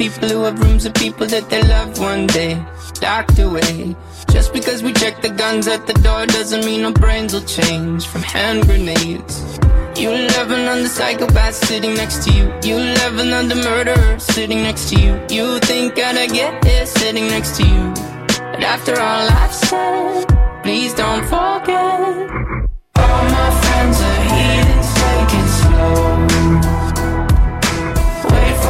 [SPEAKER 13] People who have rooms of people that they love one day docked away. Just because we check the guns at the door doesn't mean our brains will change from hand grenades. You on the psychopath sitting next to you. You on the murderer sitting next to you. You think I'd get here sitting next to you. But after all I've said, please don't forget. All my friends are heathens, take it slow.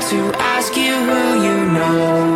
[SPEAKER 13] To ask you who you know.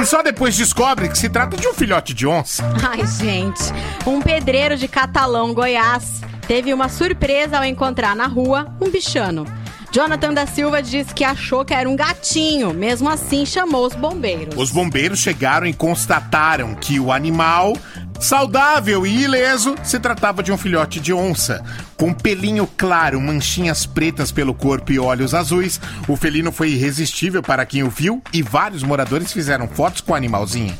[SPEAKER 4] E só depois descobre que se trata de um filhote de onça.
[SPEAKER 5] Ai, gente. Um pedreiro de Catalão, Goiás, teve uma surpresa ao encontrar na rua um bichano. Jonathan da Silva disse que achou que era um gatinho, mesmo assim chamou os bombeiros.
[SPEAKER 4] Os bombeiros chegaram e constataram que o animal, saudável e ileso, se tratava de um filhote de onça. Com pelinho claro, manchinhas pretas pelo corpo e olhos azuis, o felino foi irresistível para quem o viu e vários moradores fizeram fotos com o animalzinho.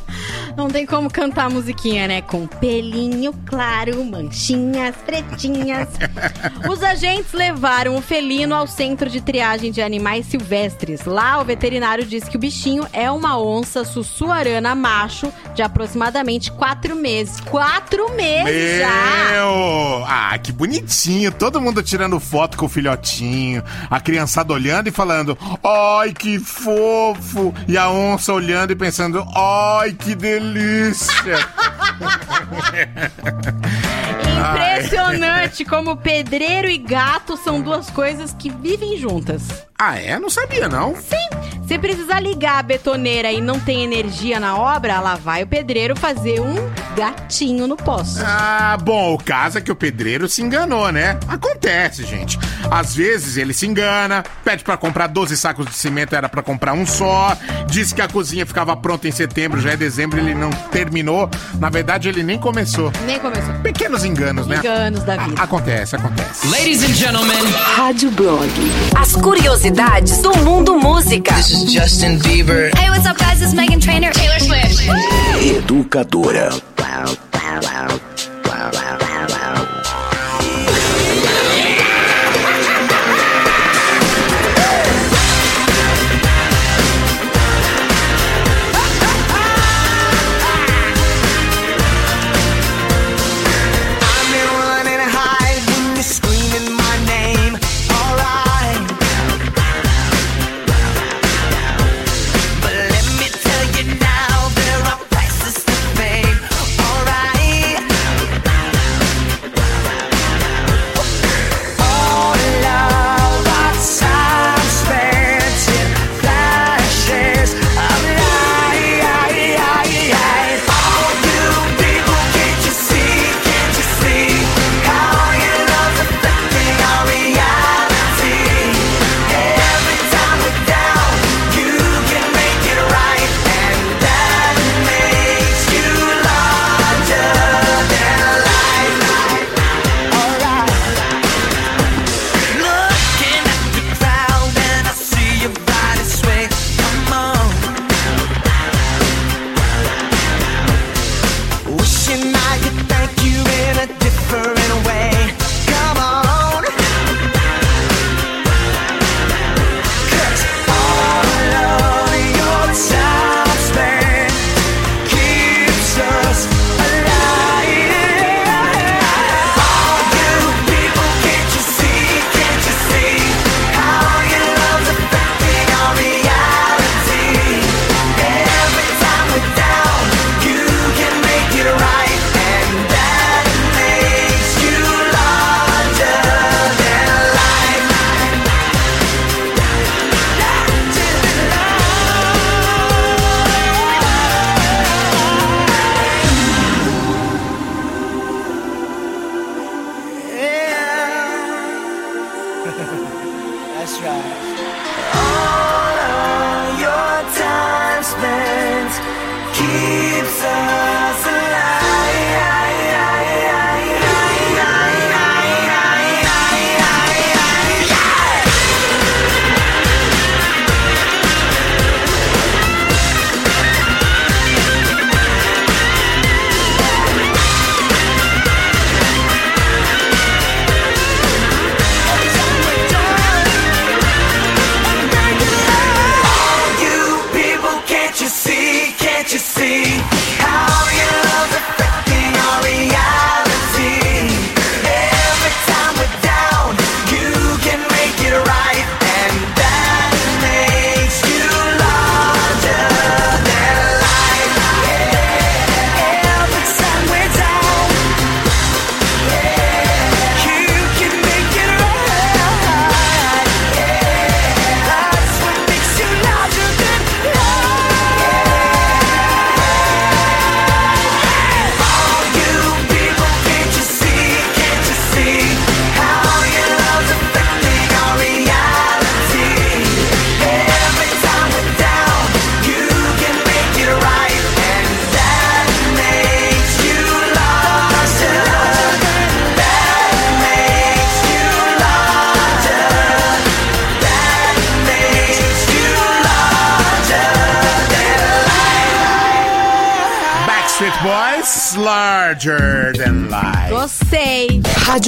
[SPEAKER 5] Não tem como cantar a musiquinha, né? Com pelinho claro, manchinhas pretinhas. Os agentes levaram o felino ao centro de triagem de animais silvestres. Lá, o veterinário disse que o bichinho é uma onça sussuarana macho de aproximadamente quatro meses. Quatro meses já!
[SPEAKER 4] Meu! Ah, que bonitinho! Todo mundo tirando foto com o filhotinho, a criançada olhando e falando: Ai, que fofo! E a onça olhando e pensando: Ai, que delícia!
[SPEAKER 5] Impressionante como pedreiro e gato são duas coisas que vivem juntas.
[SPEAKER 4] Ah, é? Não sabia, não.
[SPEAKER 5] Sim. Se precisar ligar a betoneira e não tem energia na obra, lá vai o pedreiro fazer um gatinho no poço.
[SPEAKER 4] Ah, bom, o caso é que o pedreiro se enganou, né? Acontece, gente. Às vezes ele se engana, pede pra comprar 12 sacos de cimento, era pra comprar um só, disse que a cozinha ficava pronta em setembro, já é dezembro, ele não terminou. Na verdade, ele nem começou.
[SPEAKER 5] Nem começou.
[SPEAKER 4] Pequenos enganos, né?
[SPEAKER 5] Enganos da vida.
[SPEAKER 4] A- acontece, acontece.
[SPEAKER 14] Ladies and gentlemen,
[SPEAKER 3] Rádio Blog. As curiosidades do mundo música.
[SPEAKER 14] this is Justin Bieber.
[SPEAKER 15] Hey, what's up, guys? It's Megan Trainor. Taylor Swift.
[SPEAKER 16] Educadora.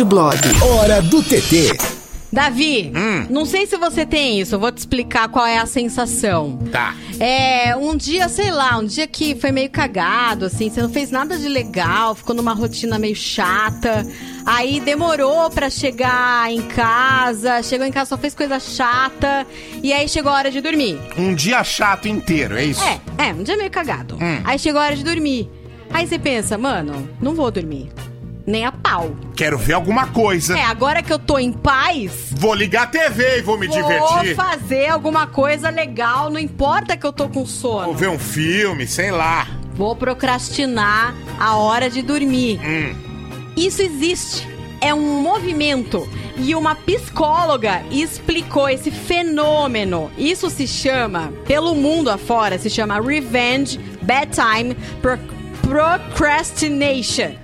[SPEAKER 1] Rádio Blog. Hora do TT.
[SPEAKER 5] Davi,
[SPEAKER 4] Hum.
[SPEAKER 5] não sei se você tem isso, eu vou te explicar qual é a sensação.
[SPEAKER 4] Tá.
[SPEAKER 5] É, um dia, sei lá, um dia que foi meio cagado, assim, você não fez nada de legal, ficou numa rotina meio chata. Aí demorou pra chegar em casa, chegou em casa, só fez coisa chata, e aí chegou a hora de dormir.
[SPEAKER 4] Um dia chato inteiro, é isso?
[SPEAKER 5] É, é, um dia meio cagado.
[SPEAKER 4] Hum.
[SPEAKER 5] Aí chegou a hora de dormir. Aí você pensa, mano, não vou dormir. Nem a pau.
[SPEAKER 4] Quero ver alguma coisa.
[SPEAKER 5] É, agora que eu tô em paz,
[SPEAKER 4] Vou ligar a TV e vou me
[SPEAKER 5] vou
[SPEAKER 4] divertir.
[SPEAKER 5] fazer alguma coisa legal, não importa que eu tô com sono.
[SPEAKER 4] Vou ver um filme, sei lá.
[SPEAKER 5] Vou procrastinar a hora de dormir.
[SPEAKER 4] Hum.
[SPEAKER 5] Isso existe. É um movimento. E uma psicóloga explicou esse fenômeno. Isso se chama, pelo mundo afora, se chama Revenge Bedtime Pro- Procrastination.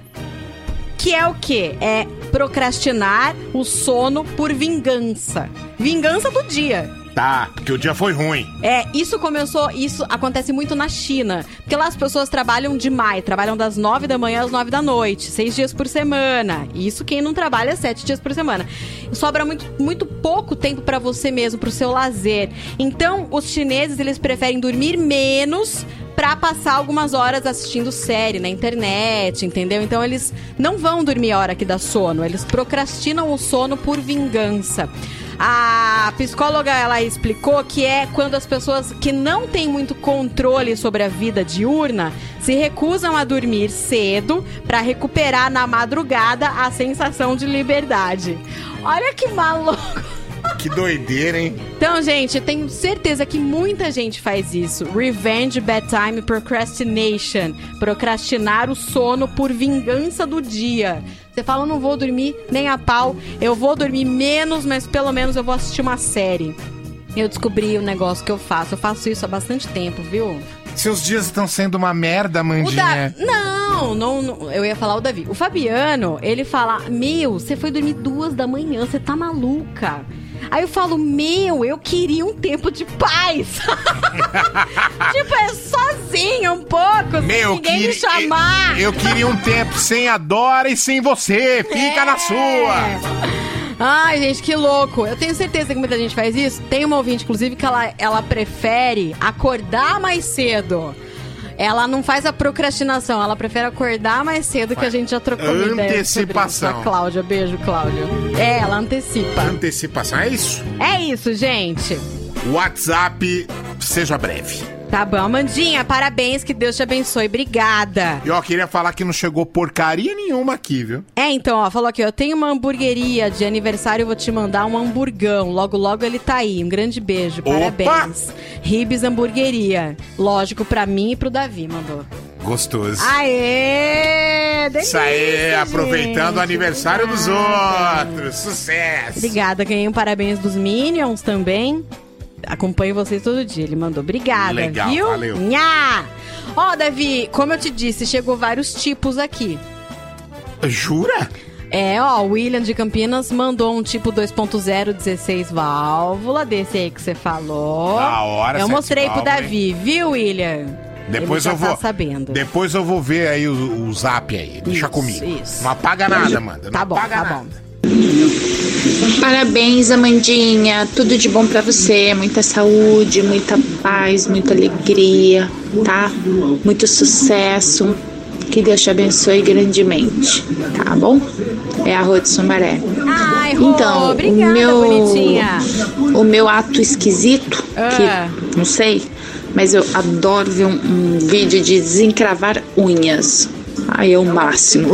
[SPEAKER 5] Que é o quê? É procrastinar o sono por vingança. Vingança do dia.
[SPEAKER 4] Tá, porque o dia foi ruim.
[SPEAKER 5] É, isso começou, isso acontece muito na China. Porque lá as pessoas trabalham demais, trabalham das nove da manhã às nove da noite, seis dias por semana. Isso quem não trabalha sete dias por semana. Sobra muito, muito pouco tempo pra você mesmo, pro seu lazer. Então, os chineses, eles preferem dormir menos pra passar algumas horas assistindo série na internet, entendeu? Então eles não vão dormir a hora que dá sono, eles procrastinam o sono por vingança. A psicóloga ela explicou que é quando as pessoas que não têm muito controle sobre a vida diurna se recusam a dormir cedo para recuperar na madrugada a sensação de liberdade. Olha que maluco.
[SPEAKER 4] Que doideira, hein?
[SPEAKER 5] Então, gente, eu tenho certeza que muita gente faz isso. Revenge Bedtime Procrastination. Procrastinar o sono por vingança do dia. Você fala, não vou dormir nem a pau. Eu vou dormir menos, mas pelo menos eu vou assistir uma série. Eu descobri o negócio que eu faço. Eu faço isso há bastante tempo, viu?
[SPEAKER 4] Seus dias estão sendo uma merda, Mandinha.
[SPEAKER 5] da... não, não, não, eu ia falar o Davi. O Fabiano, ele fala: Meu, você foi dormir duas da manhã, você tá maluca. Aí eu falo: Meu, eu queria um tempo de paz. tipo, é sozinho um pouco, sem
[SPEAKER 4] Meu,
[SPEAKER 5] ninguém me chamar.
[SPEAKER 4] Eu queria um tempo sem a Dora e sem você. Fica
[SPEAKER 5] É.
[SPEAKER 4] na sua.
[SPEAKER 5] Ai, gente, que louco. Eu tenho certeza que muita gente faz isso. Tem uma ouvinte, inclusive, que ela, ela prefere acordar mais cedo. Ela não faz a procrastinação, ela prefere acordar mais cedo que a gente já trocou uma ideia.
[SPEAKER 4] Antecipação.
[SPEAKER 5] Cláudia, beijo, Cláudia. É, ela antecipa.
[SPEAKER 4] Antecipação, é isso?
[SPEAKER 5] É isso, gente.
[SPEAKER 4] WhatsApp, seja breve.
[SPEAKER 5] Tá bom, Amandinha, parabéns, que Deus te abençoe. Obrigada.
[SPEAKER 4] E ó, queria falar que não chegou porcaria nenhuma aqui, viu?
[SPEAKER 5] É, então, ó, falou aqui, eu tenho uma hamburgueria de aniversário, eu vou te mandar um hamburgão. Logo, logo ele tá aí. Um grande beijo,
[SPEAKER 4] Opa!
[SPEAKER 5] parabéns. Ribs Hamburgueria. Lógico, pra mim e pro Davi, mandou.
[SPEAKER 4] Gostoso.
[SPEAKER 5] Aê! Delícia,
[SPEAKER 4] Isso aí, aproveitando o aniversário dos outros. Sucesso.
[SPEAKER 5] Obrigada, ganhei um parabéns dos Minions também. Acompanho vocês todo dia. Ele mandou. Obrigada,
[SPEAKER 4] Legal,
[SPEAKER 5] viu?
[SPEAKER 4] valeu.
[SPEAKER 5] Nha! Ó, Davi, como eu te disse, chegou vários tipos aqui.
[SPEAKER 4] Jura?
[SPEAKER 5] É, ó, o William de Campinas mandou um tipo 2.0 16 válvula, desse aí que você falou.
[SPEAKER 4] Da hora,
[SPEAKER 5] Eu mostrei pro
[SPEAKER 4] válvula,
[SPEAKER 5] Davi, viu, William?
[SPEAKER 4] Depois eu
[SPEAKER 5] já
[SPEAKER 4] vou.
[SPEAKER 5] Tá sabendo.
[SPEAKER 4] Depois eu vou ver aí o, o zap aí. Deixa
[SPEAKER 5] Isso,
[SPEAKER 4] comigo.
[SPEAKER 5] isso.
[SPEAKER 4] Não apaga nada, Amanda.
[SPEAKER 5] Tá bom,
[SPEAKER 4] apaga
[SPEAKER 5] tá
[SPEAKER 4] nada.
[SPEAKER 5] bom.
[SPEAKER 17] Parabéns, Amandinha. Tudo de bom pra você. Muita saúde, muita paz, muita alegria, tá? Muito sucesso. Que Deus te abençoe grandemente, tá bom? É a Rô de Sumaré.
[SPEAKER 5] Ai, Rô,
[SPEAKER 17] Então,
[SPEAKER 5] obrigada,
[SPEAKER 17] o meu,
[SPEAKER 5] bonitinha.
[SPEAKER 17] o meu ato esquisito,
[SPEAKER 5] Ah.
[SPEAKER 17] que não sei, mas eu adoro ver um, um vídeo de desencravar unhas. Ai, é o máximo.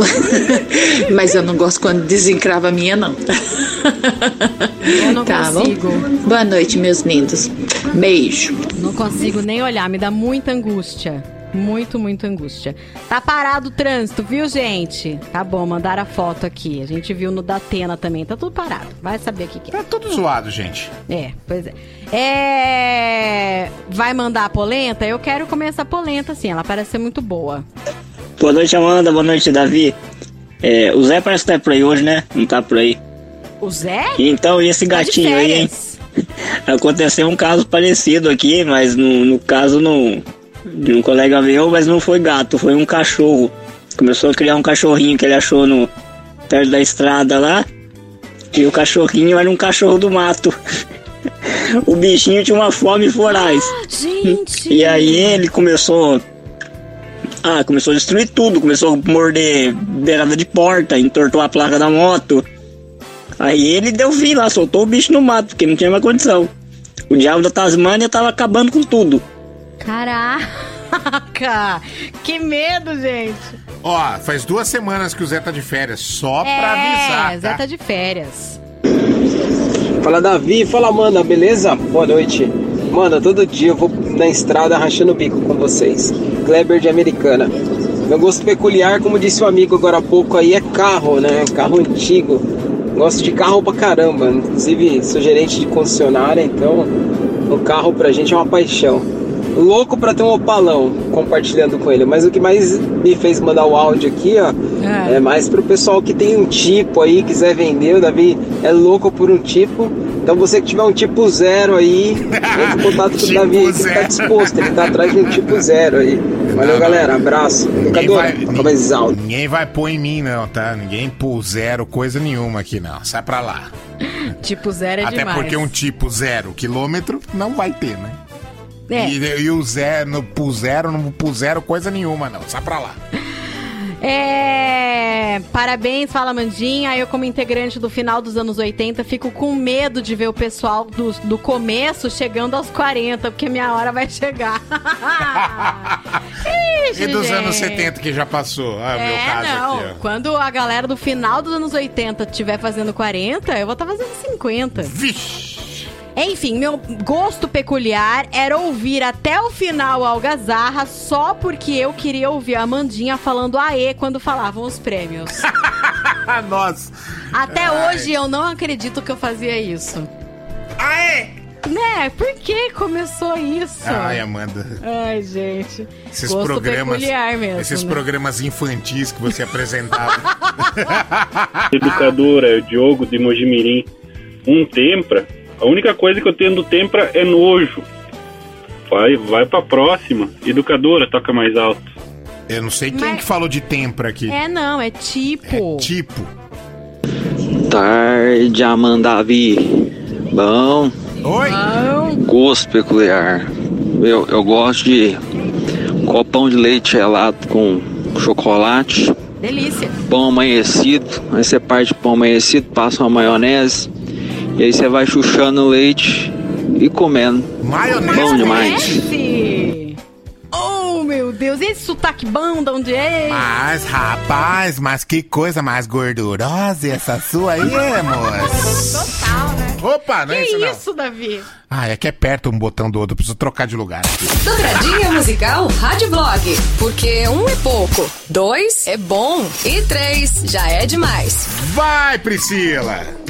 [SPEAKER 17] mas eu não gosto quando desencrava a minha, não.
[SPEAKER 5] Eu não
[SPEAKER 17] tá
[SPEAKER 5] consigo.
[SPEAKER 17] bom? Boa noite, meus lindos. Beijo.
[SPEAKER 5] Não consigo nem olhar, me dá muita angústia. Muito, muita angústia. Tá parado o trânsito, viu, gente? Tá bom, mandaram a foto aqui. A gente viu no Datena também. Tá tudo parado. Vai saber o que, que é.
[SPEAKER 4] Tá tudo zoado, gente.
[SPEAKER 5] É, pois é. É. Vai mandar a polenta? Eu quero comer essa polenta, assim. Ela parece ser muito boa.
[SPEAKER 18] Boa noite, Amanda. Boa noite, Davi. É, o Zé parece que tá por aí hoje, né? Não tá por aí.
[SPEAKER 5] O Zé?
[SPEAKER 18] Então, e esse
[SPEAKER 5] Tá
[SPEAKER 18] gatinho aí, hein? Aconteceu um caso parecido aqui, mas no, no caso no, de um colega meu, mas não foi gato, foi um cachorro. Começou a criar um cachorrinho que ele achou no perto da estrada lá. E o cachorrinho era um cachorro do mato. o bichinho tinha uma fome voraz.
[SPEAKER 5] Gente!
[SPEAKER 18] E aí ele começou. Ah, começou a destruir tudo, começou a morder beirada de porta, entortou a placa da moto. Aí ele deu fim lá, soltou o bicho no mato, porque não tinha mais condição. O diabo da Tasmânia tava acabando com tudo.
[SPEAKER 5] Caraca! Que medo, gente!
[SPEAKER 4] Ó, faz duas semanas que o Zé tá de férias, só pra
[SPEAKER 5] é,
[SPEAKER 4] avisar,
[SPEAKER 5] Zé
[SPEAKER 4] tá?
[SPEAKER 5] tá de férias.
[SPEAKER 19] Fala Davi, fala Amanda, beleza? Boa noite. Mano, todo dia eu vou na estrada rachando o bico com vocês. Kleber de Americana. Meu gosto peculiar, como disse o amigo agora há pouco aí, é carro, né? Carro antigo. Gosto de carro pra caramba. Inclusive, sou gerente de concessionária, então o carro pra gente é uma paixão. Louco pra ter um opalão compartilhando com ele. Mas o que mais me fez mandar o áudio aqui, ó, é mais pro pessoal que tem um tipo aí, quiser vender. O Davi é louco por um tipo. Então você que tiver um tipo zero aí, entre em contato com o Davi, aí, que ele tá disposto. Ele tá atrás de um tipo zero aí. Valeu, galera. Abraço. Educadora, toca mais alto.
[SPEAKER 4] Ninguém vai pôr em mim, não, tá? Ninguém pôr zero, coisa nenhuma aqui, não. Sai pra lá.
[SPEAKER 5] Tipo zero é
[SPEAKER 4] Até
[SPEAKER 5] demais.
[SPEAKER 4] porque um tipo zero quilômetro não vai ter, né?
[SPEAKER 5] É.
[SPEAKER 4] E, e o zero, no puseram, não puseram coisa nenhuma, não. Sai pra lá.
[SPEAKER 5] É. Parabéns, fala Mandinha. Eu, como integrante do final dos anos 80, fico com medo de ver o pessoal do, do começo chegando aos 40, porque minha hora vai chegar. Ixi,
[SPEAKER 4] E dos
[SPEAKER 5] gente.
[SPEAKER 4] anos 70 que já passou? Ah, meu
[SPEAKER 5] É,
[SPEAKER 4] caso
[SPEAKER 5] não.
[SPEAKER 4] aqui.
[SPEAKER 5] Quando a galera do final dos anos 80 estiver fazendo 40, eu vou estar fazendo 50.
[SPEAKER 4] Vixe!
[SPEAKER 5] Enfim, meu gosto peculiar era ouvir até o final a Algazarra só porque eu queria ouvir a Amandinha falando aê quando falavam os prêmios.
[SPEAKER 4] Nossa!
[SPEAKER 5] Até
[SPEAKER 4] Ai.
[SPEAKER 5] hoje eu não acredito que eu fazia isso.
[SPEAKER 4] Aê!
[SPEAKER 5] Né? Por que começou isso?
[SPEAKER 4] Ai, Amanda.
[SPEAKER 5] Ai, gente.
[SPEAKER 4] Esses
[SPEAKER 5] gosto
[SPEAKER 4] programas.
[SPEAKER 5] peculiar mesmo.
[SPEAKER 4] esses
[SPEAKER 5] né?
[SPEAKER 4] programas infantis que você apresentava.
[SPEAKER 20] Educadora, é o Diogo de Mojimirim. Um tempra, a única coisa que eu tenho do tempra é nojo. Vai, vai pra próxima. Educadora, toca mais alto.
[SPEAKER 4] Eu não sei quem que falou de tempra aqui.
[SPEAKER 5] É, não, é tipo.
[SPEAKER 4] Tipo.
[SPEAKER 21] Tarde, Amanda Davi. Bom.
[SPEAKER 4] Oi.
[SPEAKER 21] Gosto peculiar. Eu, eu gosto de copão de leite gelado com chocolate.
[SPEAKER 5] Delícia.
[SPEAKER 21] Pão amanhecido. Aí você parte o pão amanhecido, passa uma maionese. E aí você vai chuchando o leite e comendo.
[SPEAKER 4] Maionese?
[SPEAKER 21] Bom demais.
[SPEAKER 5] Oh, meu Deus. E esse sotaque bom de onde é?
[SPEAKER 4] Mas, rapaz, mas que coisa mais gordurosa essa sua aí, moço.
[SPEAKER 5] Total, né?
[SPEAKER 4] Opa, não é
[SPEAKER 5] que
[SPEAKER 4] isso não.
[SPEAKER 5] isso, Davi?
[SPEAKER 4] Ah, é que é perto um botão do outro, preciso trocar de lugar.
[SPEAKER 2] Dobradinha musical Rádio Blog. Porque um é pouco, dois é bom e três já é demais.
[SPEAKER 4] Vai, Priscila!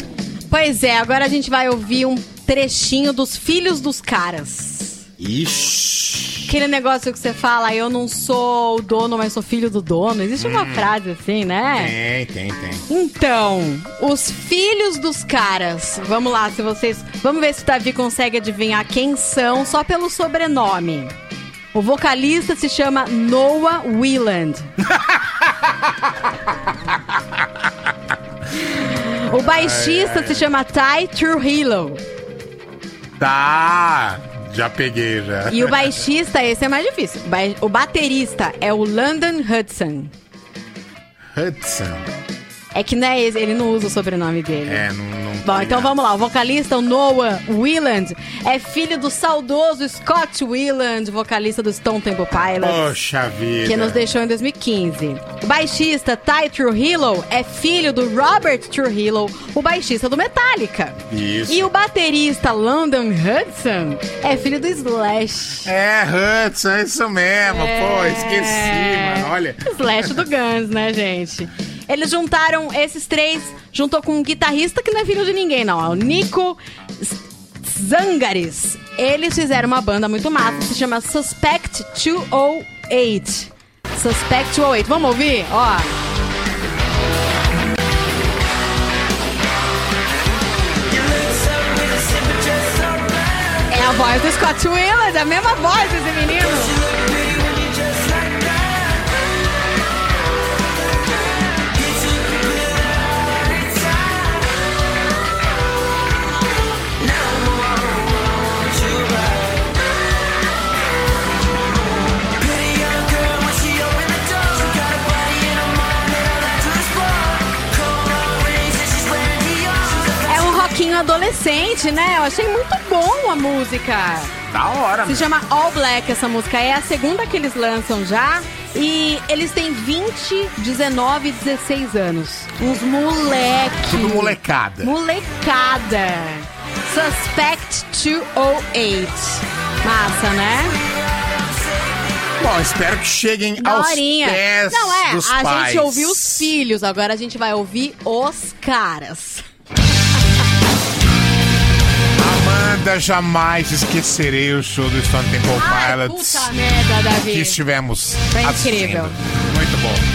[SPEAKER 5] Pois é, agora a gente vai ouvir um trechinho dos Filhos dos Caras.
[SPEAKER 4] Ixi.
[SPEAKER 5] Aquele negócio que você fala, eu não sou o dono, mas sou filho do dono. Existe uma
[SPEAKER 4] Hum.
[SPEAKER 5] frase assim, né?
[SPEAKER 4] Tem, tem, tem.
[SPEAKER 5] Então, os filhos dos caras. Vamos lá, se vocês. Vamos ver se o Davi consegue adivinhar quem são só pelo sobrenome. O vocalista se chama Noah Wieland. o baixista se chama Ty Trujillo.
[SPEAKER 4] Tá, já peguei já.
[SPEAKER 5] E o baixista, esse é mais difícil. O ba- O baterista é o London Hudson.
[SPEAKER 4] Hudson.
[SPEAKER 5] É que não é esse, ele não usa o sobrenome dele.
[SPEAKER 4] É, não. não
[SPEAKER 5] Bom, então vamos lá. O vocalista, o Noah Wieland, é filho do saudoso Scott Wieland, vocalista do Stone Temple Pilots.
[SPEAKER 4] Poxa vida.
[SPEAKER 5] Que nos deixou em 2015. O baixista Ty Trujillo é filho do Robert Trujillo, o baixista do Metallica.
[SPEAKER 4] Isso.
[SPEAKER 5] E o baterista London Hudson é filho do Slash.
[SPEAKER 4] É, Hudson, é isso mesmo. Pô, esqueci, mano. Olha.
[SPEAKER 5] Slash do Guns, né, gente? Eles juntaram esses três, juntou com um guitarrista que não é filho de ninguém, não. É o Nico S- Zangares. Eles fizeram uma banda muito massa, se chama Suspect 208. Suspect 208. Vamos ouvir? Ó. É a voz do Scott Willard, a mesma voz desse menino. Rockinho adolescente, né? Eu achei muito bom a música.
[SPEAKER 4] Da hora,
[SPEAKER 5] Se chama All Black essa música. É a segunda que eles lançam já. E eles têm 20, 19 e 16 anos. Uns moleque.
[SPEAKER 4] Tudo molecada.
[SPEAKER 5] Molecada. Suspect 208. Massa, né?
[SPEAKER 4] Bom, espero que cheguem aos
[SPEAKER 5] Daorinha.
[SPEAKER 4] pés
[SPEAKER 5] Não é,
[SPEAKER 4] dos
[SPEAKER 5] a
[SPEAKER 4] pais.
[SPEAKER 5] gente ouviu os filhos, agora a gente vai ouvir os caras.
[SPEAKER 4] Amanda, jamais esquecerei o show do Stone Temple
[SPEAKER 5] Ai,
[SPEAKER 4] Pilots.
[SPEAKER 5] puta merda, Davi.
[SPEAKER 4] Que estivemos
[SPEAKER 5] Foi
[SPEAKER 4] assistindo.
[SPEAKER 5] incrível.
[SPEAKER 4] Muito bom.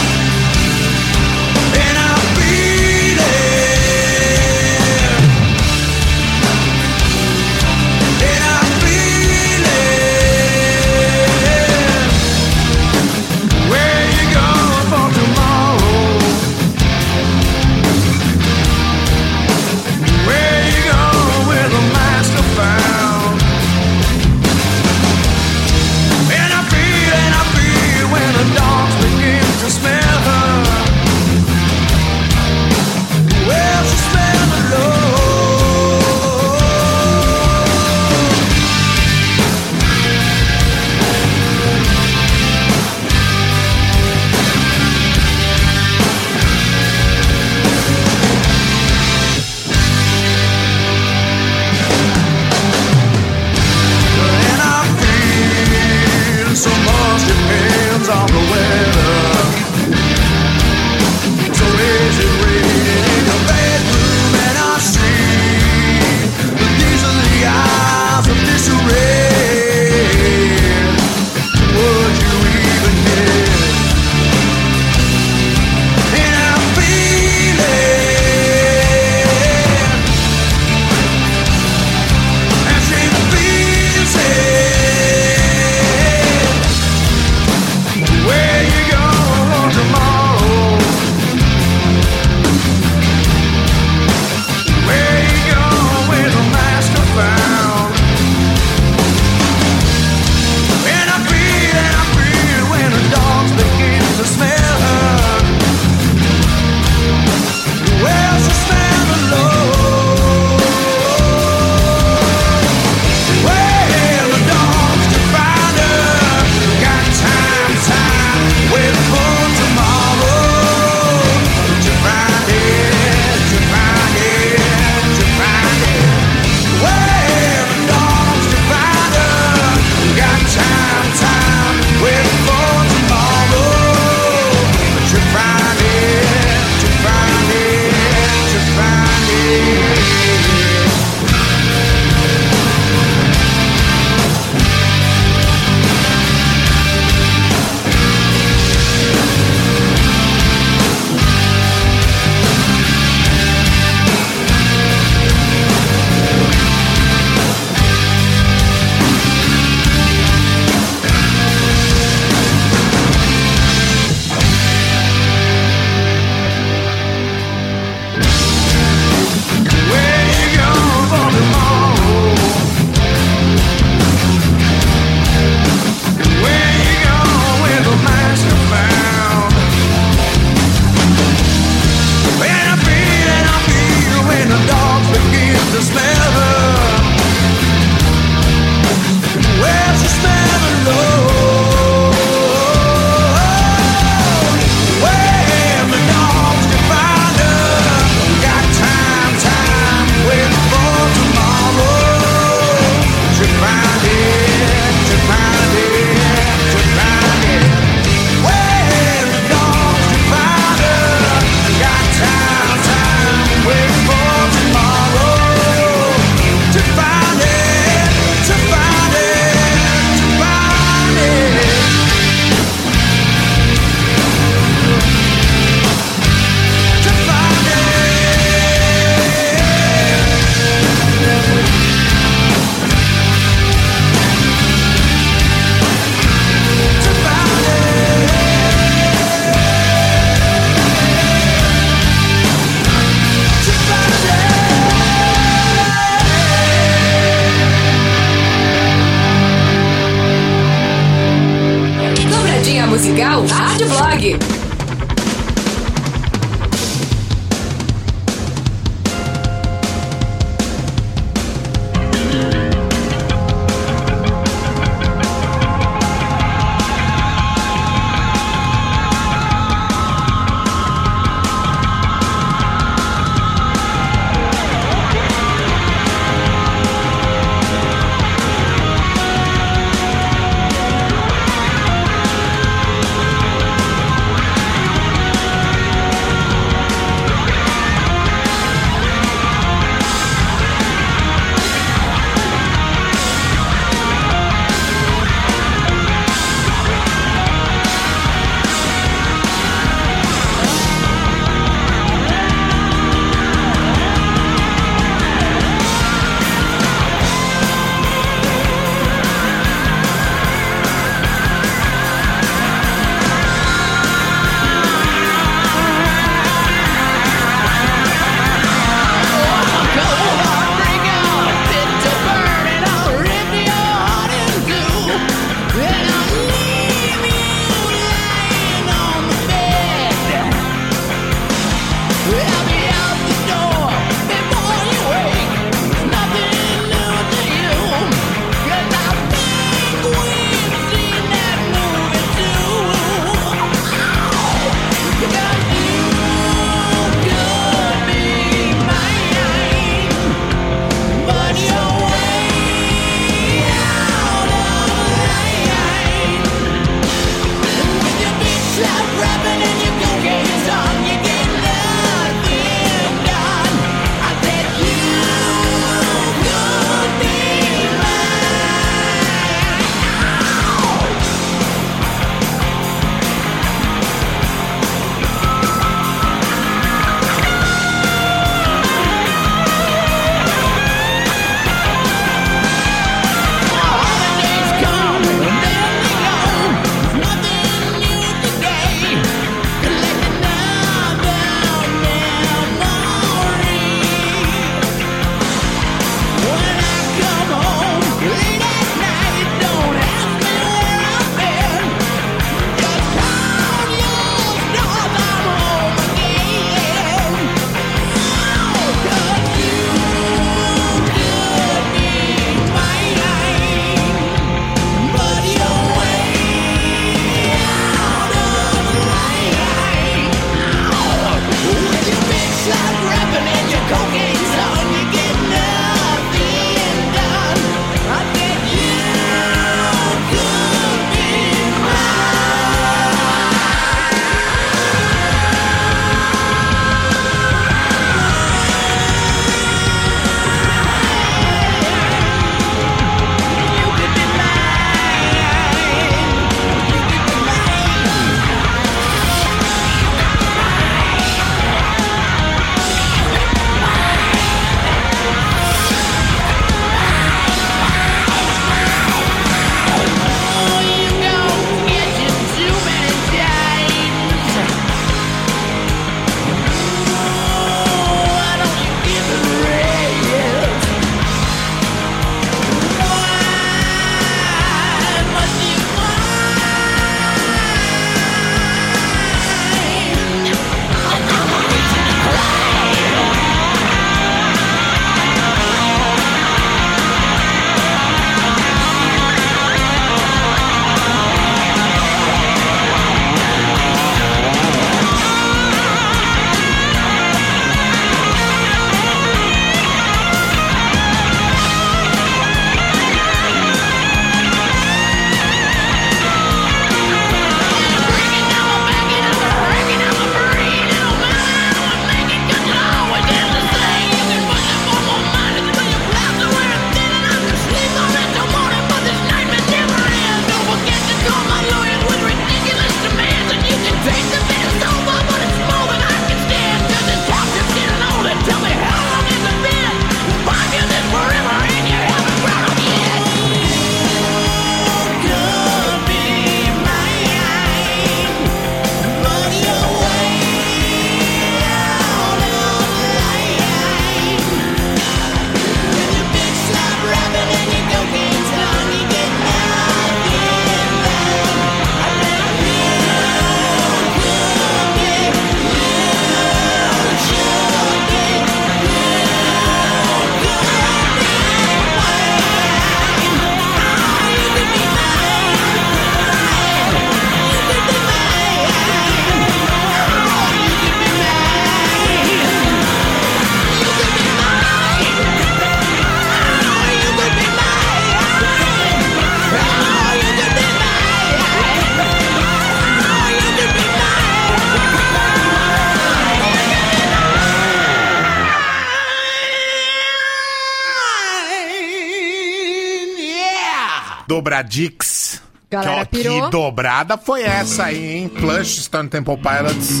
[SPEAKER 4] Dobradix.
[SPEAKER 5] Galera
[SPEAKER 4] que, ó, que dobrada foi essa aí, hein? Plush, Stone Temple Pilots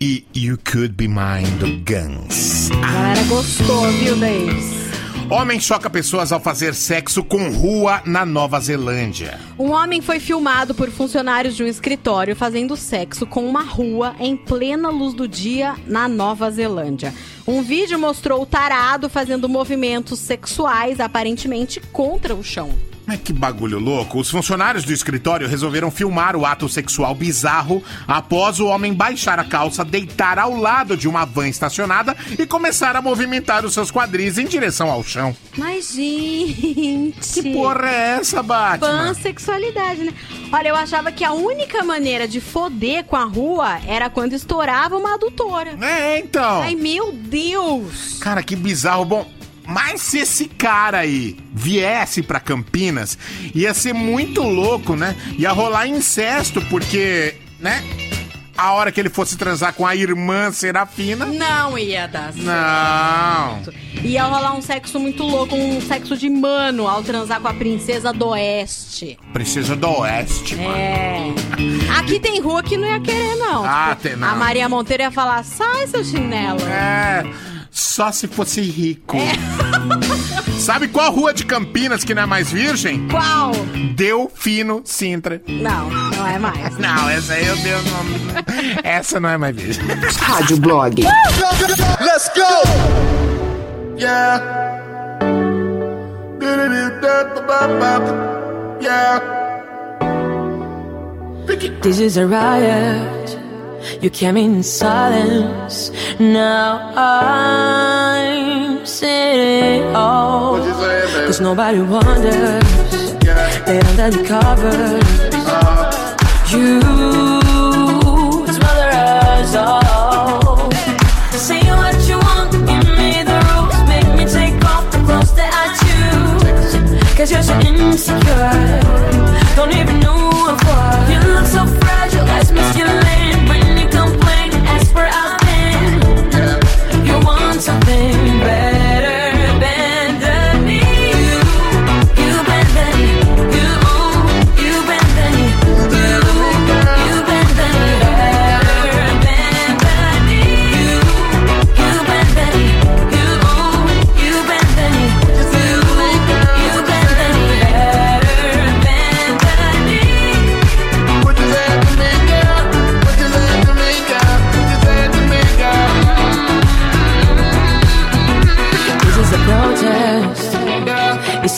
[SPEAKER 4] e You Could Be Mine do Guns.
[SPEAKER 5] A galera gostou, viu, Davis?
[SPEAKER 4] Homem choca pessoas ao fazer sexo com rua na Nova Zelândia.
[SPEAKER 5] Um homem foi filmado por funcionários de um escritório fazendo sexo com uma rua em plena luz do dia na Nova Zelândia. Um vídeo mostrou o tarado fazendo movimentos sexuais aparentemente contra o chão.
[SPEAKER 4] Mas que bagulho louco. Os funcionários do escritório resolveram filmar o ato sexual bizarro após o homem baixar a calça, deitar ao lado de uma van estacionada e começar a movimentar os seus quadris em direção ao chão.
[SPEAKER 5] Mas, gente.
[SPEAKER 4] Que porra é essa, Batman?
[SPEAKER 5] Pansexualidade, né? Olha, eu achava que a única maneira de foder com a rua era quando estourava uma adutora.
[SPEAKER 4] É, então.
[SPEAKER 5] Ai, meu Deus!
[SPEAKER 4] Cara, que bizarro. Bom, mas se esse cara aí viesse pra Campinas, ia ser muito louco, né? Ia rolar incesto, porque, né? A hora que ele fosse transar com a irmã Serafina.
[SPEAKER 5] Não ia dar certo.
[SPEAKER 4] Não.
[SPEAKER 5] Ia rolar um sexo muito louco, um sexo de mano ao transar com a princesa do oeste.
[SPEAKER 4] Princesa do Oeste, mano.
[SPEAKER 5] É. Aqui tem rua que não ia querer, não.
[SPEAKER 4] Ah,
[SPEAKER 5] Tipo,
[SPEAKER 4] tem não.
[SPEAKER 5] A Maria Monteiro ia falar, sai, seu chinelo.
[SPEAKER 4] É. Só se fosse rico.
[SPEAKER 5] É.
[SPEAKER 4] Sabe qual rua de Campinas que não é mais virgem?
[SPEAKER 5] Qual?
[SPEAKER 4] Delfino Sintra.
[SPEAKER 5] Não, não é mais.
[SPEAKER 4] Não, essa aí eu dei o nome. Essa não é mais virgem.
[SPEAKER 3] Rádio Blog.
[SPEAKER 22] Let's go! Yeah. Yeah.
[SPEAKER 13] This is a riot. You came in silence. Now I'm sitting all. Cause nobody wonders. They under the covers. You smother us all. Say what you want, give me the rules. Make me take off the clothes that I choose. Cause you're so insecure. Don't even know what. You look so fragile, that's masculine. When
[SPEAKER 22] you
[SPEAKER 13] bed.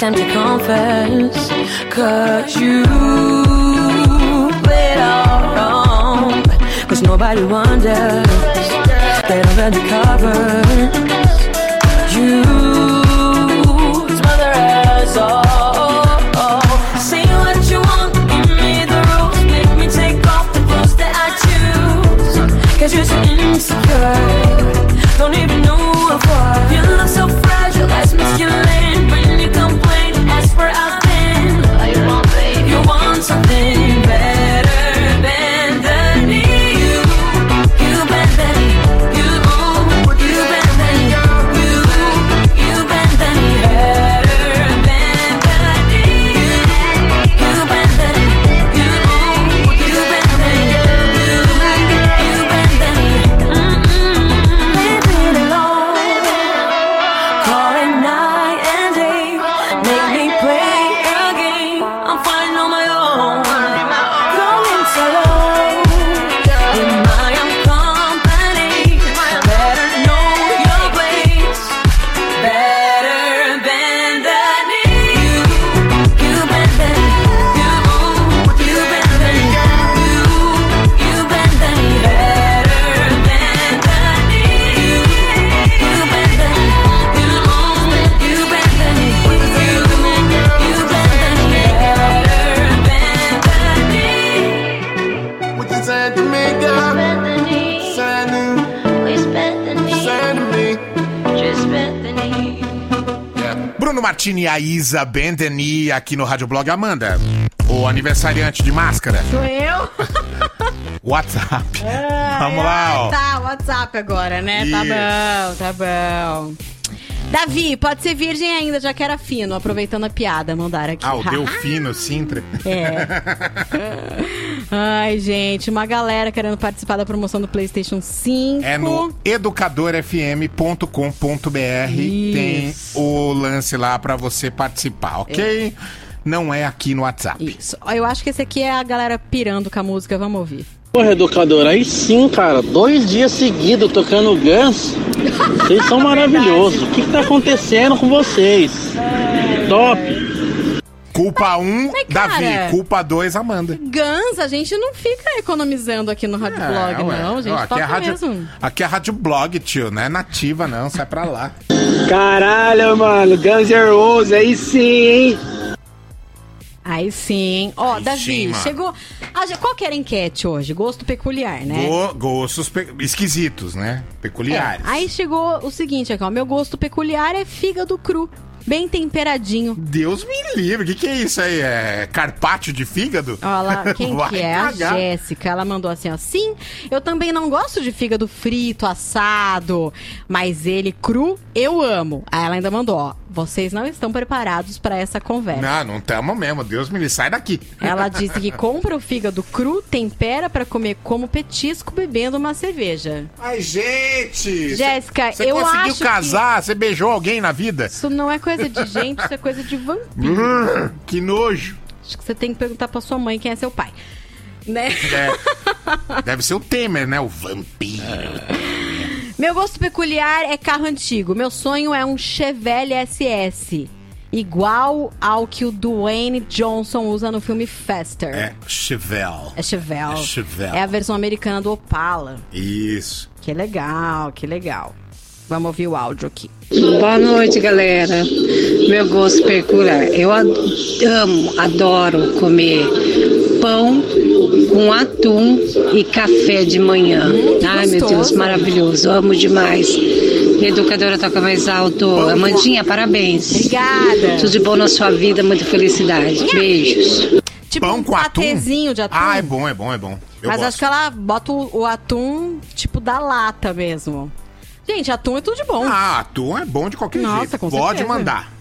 [SPEAKER 13] Time to confess. Cause you played all wrong. Cause nobody wonders. Read the covers. You smother us all. Say what you want, give me the rules. Make me take off the clothes that I choose. Cause you're so insecure. Don't even know what. You look so fragile, that's masculine.
[SPEAKER 4] Martini a Isa Bendeni aqui no Rádio Blog Amanda. O aniversariante de máscara.
[SPEAKER 5] Sou eu?
[SPEAKER 4] WhatsApp. Vamos lá, ó.
[SPEAKER 5] Tá, WhatsApp agora, né? Tá
[SPEAKER 4] Isso.
[SPEAKER 5] bom, tá bom. Davi, pode ser virgem ainda, já que era fino, aproveitando a piada, mandaram aqui.
[SPEAKER 4] Ah, o Delfino Sintra.
[SPEAKER 5] É. Ai, gente, uma galera querendo participar da promoção do PlayStation 5.
[SPEAKER 4] É no educadorfm.com.br. Tem o lance lá pra você participar, ok? Não é aqui no WhatsApp.
[SPEAKER 5] Isso. Eu acho que esse aqui é a galera pirando com a música, vamos ouvir.
[SPEAKER 23] Porra, educador, aí sim, cara, dois dias seguidos tocando Guns. Vocês são maravilhosos. O que, que tá acontecendo com vocês? Top.
[SPEAKER 4] Culpa 1, um,
[SPEAKER 5] Mas, cara-
[SPEAKER 4] Davi. Culpa 2, Amanda.
[SPEAKER 5] Guns, a gente não fica economizando aqui no Rádio Blog,
[SPEAKER 4] É, ué.
[SPEAKER 5] não. A gente
[SPEAKER 4] Ó, aqui,
[SPEAKER 5] toca
[SPEAKER 4] é rádio,
[SPEAKER 5] mesmo.
[SPEAKER 4] aqui é rádio blog, tio. Não é nativa, não. Sai pra lá.
[SPEAKER 24] Caralho, mano, Guns N' Roses, aí sim, hein?
[SPEAKER 5] Aí sim. Ó,
[SPEAKER 4] Aí
[SPEAKER 5] Davi,
[SPEAKER 4] sim,
[SPEAKER 5] chegou. Ah, qual que era a enquete hoje? Gosto peculiar, né?
[SPEAKER 4] Go- gostos pe- esquisitos, né? Peculiares.
[SPEAKER 5] É, Aí chegou o seguinte aqui, ó. Meu gosto peculiar é fígado cru. Bem temperadinho.
[SPEAKER 4] Deus me livre. O que, que é isso aí? É carpaccio de fígado?
[SPEAKER 5] Olha lá, quem
[SPEAKER 4] Vai
[SPEAKER 5] que é? A
[SPEAKER 4] cagar.
[SPEAKER 5] Jéssica. Ela mandou assim, ó. Sim, eu também não gosto de fígado frito, assado, mas ele cru, eu amo. Aí ela ainda mandou, ó. Vocês não estão preparados pra essa conversa.
[SPEAKER 4] Não, não tamo mesmo. Deus me livre. Sai daqui.
[SPEAKER 5] Ela disse que compra o fígado cru, tempera pra comer como petisco bebendo uma cerveja.
[SPEAKER 4] Ai, gente!
[SPEAKER 5] Jéssica,
[SPEAKER 4] Você
[SPEAKER 5] eu
[SPEAKER 4] conseguiu
[SPEAKER 5] acho que-
[SPEAKER 4] casar? Você beijou alguém na vida?
[SPEAKER 5] Isso não é coisa de gente, isso é coisa de vampiro.
[SPEAKER 4] Hum, que nojo.
[SPEAKER 5] Acho que você tem que perguntar pra sua mãe quem é seu pai. Né?
[SPEAKER 4] É. Deve ser o Temer, né? O vampiro.
[SPEAKER 5] Meu gosto peculiar é carro antigo. Meu sonho é um Chevelle SS. Igual ao que o Dwayne Johnson usa no filme Faster.
[SPEAKER 4] É Chevelle.
[SPEAKER 5] É Chevelle.
[SPEAKER 4] É Chevelle.
[SPEAKER 5] É a versão americana do Opala.
[SPEAKER 4] Isso.
[SPEAKER 5] Que legal, que legal. Vamos ouvir o áudio aqui.
[SPEAKER 25] Boa noite, galera. Meu gosto peculiar. Eu ad- amo, adoro comer pão com atum e café de manhã. Ai, meu Deus,
[SPEAKER 5] gostoso.
[SPEAKER 25] maravilhoso. Amo demais. Educadora toca mais alto. Amandinha, parabéns.
[SPEAKER 5] Obrigada.
[SPEAKER 25] Tudo de bom na sua vida, muita felicidade. Beijos.
[SPEAKER 5] Tipo
[SPEAKER 4] Pão
[SPEAKER 5] um
[SPEAKER 4] com atum?
[SPEAKER 5] de atum.
[SPEAKER 4] Ah, é bom, é bom, é bom. Eu
[SPEAKER 5] Mas
[SPEAKER 4] gosto.
[SPEAKER 5] acho que ela bota o, o atum, tipo, da lata mesmo. Gente, atum é tudo de bom.
[SPEAKER 4] Ah, atum é bom de qualquer
[SPEAKER 5] Nossa,
[SPEAKER 4] jeito.
[SPEAKER 5] com
[SPEAKER 4] Pode
[SPEAKER 5] certeza.
[SPEAKER 4] mandar.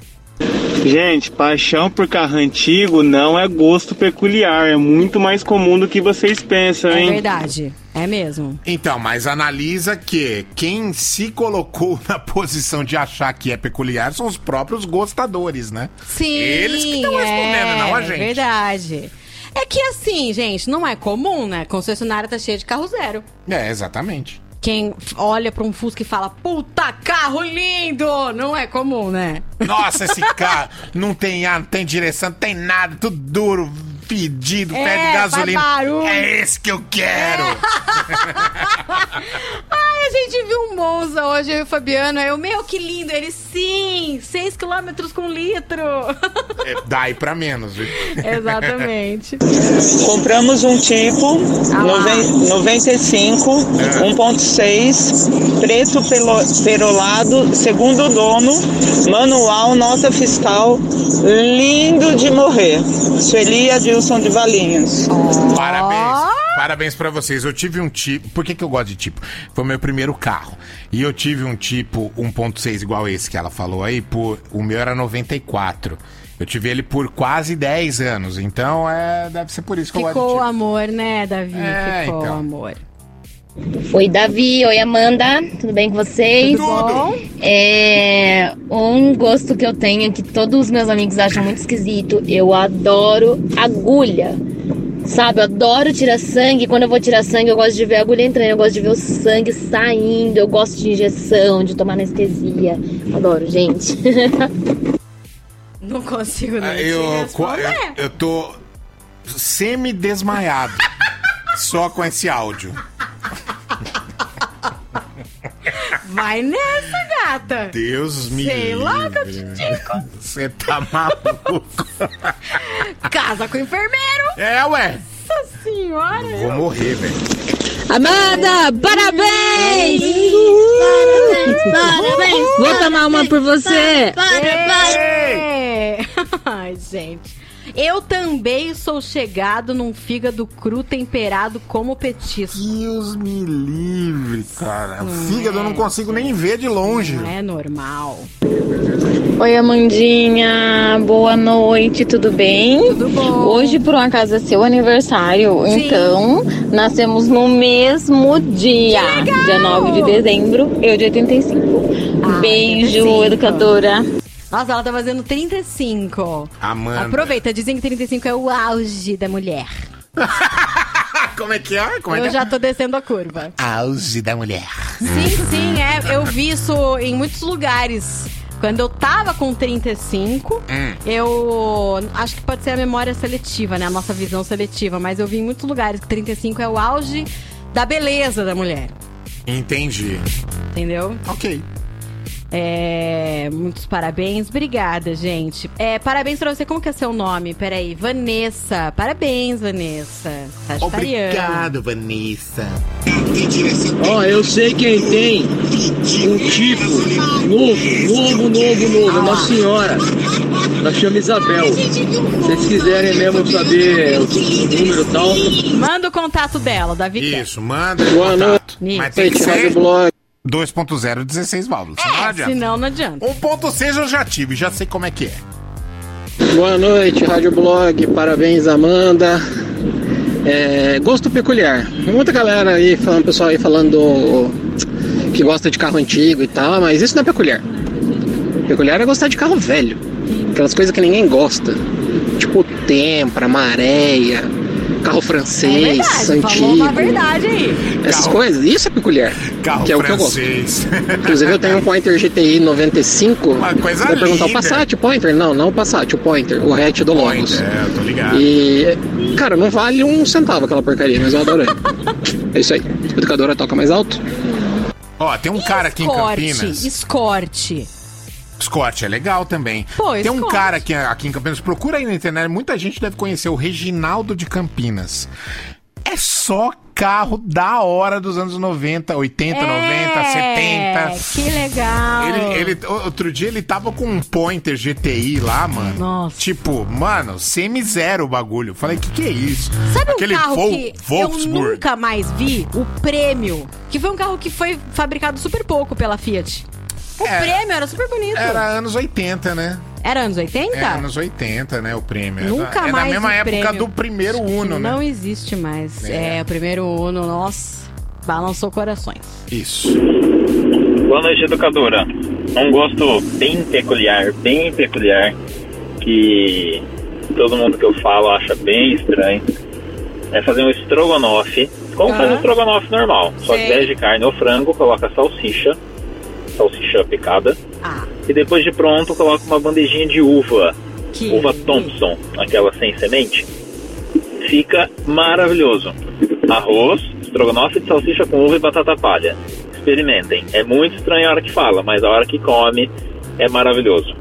[SPEAKER 23] Gente, paixão por carro antigo não é gosto peculiar, é muito mais comum do que vocês pensam,
[SPEAKER 5] É
[SPEAKER 23] hein?
[SPEAKER 5] verdade. É mesmo.
[SPEAKER 4] Então, mas analisa que quem se colocou na posição de achar que é peculiar são os próprios gostadores, né?
[SPEAKER 5] Sim.
[SPEAKER 4] Eles que estão respondendo, não a
[SPEAKER 5] é
[SPEAKER 4] gente.
[SPEAKER 5] Verdade. É que assim, gente, não é comum, né? Concessionária tá cheia de carro zero.
[SPEAKER 4] É, exatamente.
[SPEAKER 5] Quem olha pra um Fusca e fala, puta, carro lindo! Não é comum, né?
[SPEAKER 4] Nossa, esse carro não tem ar, não tem direção, não tem nada, tudo duro, fedido,
[SPEAKER 5] É,
[SPEAKER 4] pede gasolina.
[SPEAKER 5] faz barulho.
[SPEAKER 4] É esse que eu quero.
[SPEAKER 5] Ai, a gente viu um Monza hoje, eu e o Fabiano. Eu, meu, que lindo. Ele, sim, 6 km com litro.
[SPEAKER 4] É, Dá pra menos, viu?
[SPEAKER 5] Exatamente.
[SPEAKER 16] Compramos um tipo
[SPEAKER 5] Ah lá.
[SPEAKER 16] noven- 95 1.6 preto pelo- perolado, segundo o dono, manual, nota fiscal, lindo de morrer. Sueli Adilson de Valinhos.
[SPEAKER 4] Parabéns. Parabéns pra vocês. Eu tive um tipo. Por que, que eu gosto de tipo? Foi o meu primeiro carro. E eu tive um tipo 1.6 igual esse que ela falou aí. Por... O meu era 94. Eu tive ele por quase 10 anos. Então é. Deve ser por isso que eu gosto de
[SPEAKER 5] Ficou o
[SPEAKER 4] tipo.
[SPEAKER 5] amor, né, Davi?
[SPEAKER 4] É,
[SPEAKER 5] Ficou o
[SPEAKER 4] então.
[SPEAKER 5] amor.
[SPEAKER 26] Oi, Davi. Oi, Amanda. Tudo bem com vocês?
[SPEAKER 5] Tudo bom?
[SPEAKER 26] É, um gosto que eu tenho que todos os meus amigos acham muito esquisito. Eu adoro agulha. Sabe, eu adoro tirar sangue. Quando eu vou tirar sangue, eu gosto de ver a agulha entrando. Eu gosto de ver o sangue saindo. Eu gosto de injeção, de tomar anestesia. Adoro, gente.
[SPEAKER 5] Não consigo nem
[SPEAKER 4] Ah, Eu, eu, eu tô semi-desmaiado. só com esse áudio.
[SPEAKER 5] Vai nessa, gata.
[SPEAKER 4] Deus me
[SPEAKER 5] Sei lá,
[SPEAKER 4] livre.
[SPEAKER 5] Catitico.
[SPEAKER 4] Você tá maluco?
[SPEAKER 5] Casa com o enfermeiro.
[SPEAKER 4] É, ué.
[SPEAKER 5] Nossa senhora.
[SPEAKER 4] Vou morrer, velho.
[SPEAKER 27] Amanda, parabéns!
[SPEAKER 26] Parabéns!
[SPEAKER 27] Vou tomar uma por você.
[SPEAKER 5] É. Ai, gente. Eu também sou chegado num fígado cru temperado como petisco.
[SPEAKER 4] Deus me livre, cara.
[SPEAKER 5] Hum,
[SPEAKER 4] Fígado eu não consigo nem ver de longe.
[SPEAKER 5] Não é normal.
[SPEAKER 26] Oi, Amandinha. Boa noite, tudo bem?
[SPEAKER 5] Tudo bom.
[SPEAKER 26] Hoje, por um acaso, é seu aniversário.
[SPEAKER 5] Sim.
[SPEAKER 26] Então, nascemos no mesmo dia. Dia 9 de dezembro, eu de 85.
[SPEAKER 5] Ah,
[SPEAKER 26] Beijo,
[SPEAKER 5] 85.
[SPEAKER 26] educadora.
[SPEAKER 5] Nossa, ela tá fazendo 35.
[SPEAKER 4] Amanda.
[SPEAKER 5] Aproveita, dizem que 35 é o auge da mulher.
[SPEAKER 4] Como é que é? Como é
[SPEAKER 5] eu
[SPEAKER 4] que é?
[SPEAKER 5] já tô descendo a curva.
[SPEAKER 4] Auge da mulher.
[SPEAKER 5] Sim, sim, é. Eu vi isso em muitos lugares. Quando eu tava com 35,
[SPEAKER 4] Hum.
[SPEAKER 5] eu. Acho que pode ser a memória seletiva, né? A nossa visão seletiva. Mas eu vi em muitos lugares que 35 é o auge da beleza da mulher.
[SPEAKER 4] Entendi.
[SPEAKER 5] Entendeu?
[SPEAKER 4] Ok.
[SPEAKER 5] É, muitos parabéns. Obrigada, gente. É, parabéns pra você. Como que é seu nome? Peraí. Vanessa. Parabéns, Vanessa.
[SPEAKER 4] Obrigado, Vanessa.
[SPEAKER 28] Ó, eu sei quem tem um tipo novo, novo, novo, novo, uma senhora. Ela chama Isabel. Se vocês quiserem mesmo saber o número e tal.
[SPEAKER 5] Manda o contato dela, Davi.
[SPEAKER 4] Isso, manda
[SPEAKER 28] Boa
[SPEAKER 5] noite.
[SPEAKER 4] Mas tem que ser
[SPEAKER 28] Blog.
[SPEAKER 4] 2.0 16 válvulas. senão não
[SPEAKER 5] É,
[SPEAKER 4] adianta.
[SPEAKER 5] senão não adianta.
[SPEAKER 4] 1.6 eu já tive, já sei como é que é.
[SPEAKER 28] Boa noite, Rádio Blog. Parabéns, Amanda. É, gosto peculiar. Muita galera aí, falando, pessoal aí falando que gosta de carro antigo e tal, mas isso não é peculiar. Peculiar é gostar de carro velho. Aquelas coisas que ninguém gosta. Tipo Tempra, Maréia, carro francês,
[SPEAKER 5] É verdade,
[SPEAKER 28] antigo.
[SPEAKER 5] falou uma verdade aí.
[SPEAKER 28] Essas coisas, isso é peculiar.
[SPEAKER 4] Carro
[SPEAKER 28] que é o que eu gosto.
[SPEAKER 4] francês.
[SPEAKER 28] Inclusive eu tenho um Pointer GTI 95.
[SPEAKER 4] Uma coisa
[SPEAKER 28] Vai perguntar
[SPEAKER 4] linda.
[SPEAKER 28] o Passat Pointer? Não, não o Passat, o Pointer, o hatch do Logos.
[SPEAKER 4] É, eu tô ligado.
[SPEAKER 28] E, cara, não vale um centavo aquela porcaria, mas eu adoro ele. é isso aí. Educadora toca mais alto.
[SPEAKER 4] Ó, tem um cara aqui em
[SPEAKER 5] Escorte,
[SPEAKER 4] Campinas.
[SPEAKER 5] escorte.
[SPEAKER 4] Scott é legal também.
[SPEAKER 5] Pô,
[SPEAKER 4] Tem um
[SPEAKER 5] Scott.
[SPEAKER 4] cara aqui, aqui em Campinas, procura aí na internet, muita gente deve conhecer, o Reginaldo de Campinas. É só carro da hora dos anos 90, 80, 90, 70.
[SPEAKER 5] É, Que legal.
[SPEAKER 4] Ele, ele- outro dia ele tava com um Pointer GTI lá, mano.
[SPEAKER 5] Nossa.
[SPEAKER 4] Tipo, mano, semi-zero o bagulho. Falei, que que é isso?
[SPEAKER 5] Sabe
[SPEAKER 4] Aquele
[SPEAKER 5] um carro
[SPEAKER 4] Vol-
[SPEAKER 5] que eu
[SPEAKER 4] Wolfsburg.
[SPEAKER 5] nunca mais vi? O Prêmio. Que foi um carro que foi fabricado super pouco pela Fiat. O
[SPEAKER 4] É.
[SPEAKER 5] Prêmio era super bonito.
[SPEAKER 4] Era anos 80, né?
[SPEAKER 5] Era anos 80?
[SPEAKER 4] É, anos 80, né, o prêmio.
[SPEAKER 5] Nunca
[SPEAKER 4] é da, é
[SPEAKER 5] mais
[SPEAKER 4] da mesma
[SPEAKER 5] o
[SPEAKER 4] época
[SPEAKER 5] Prêmio.
[SPEAKER 4] do primeiro Uno, né?
[SPEAKER 5] Não existe mais.
[SPEAKER 4] É.
[SPEAKER 5] É, o primeiro Uno, nossa, balançou corações.
[SPEAKER 4] Isso.
[SPEAKER 29] Boa noite, educadora. Um gosto bem peculiar, bem peculiar, que todo mundo que eu falo acha bem estranho, é fazer um estrogonofe, como faz um estrogonofe normal, só que de carne ou frango, coloca salsicha, salsicha picada, e depois de pronto coloca uma bandejinha de uva,
[SPEAKER 5] Que
[SPEAKER 29] uva Thompson, aquela sem semente, fica maravilhoso. Arroz, estrogonofe de salsicha com uva e batata palha. Experimentem. É muito estranho a hora que fala, mas a hora que come é maravilhoso.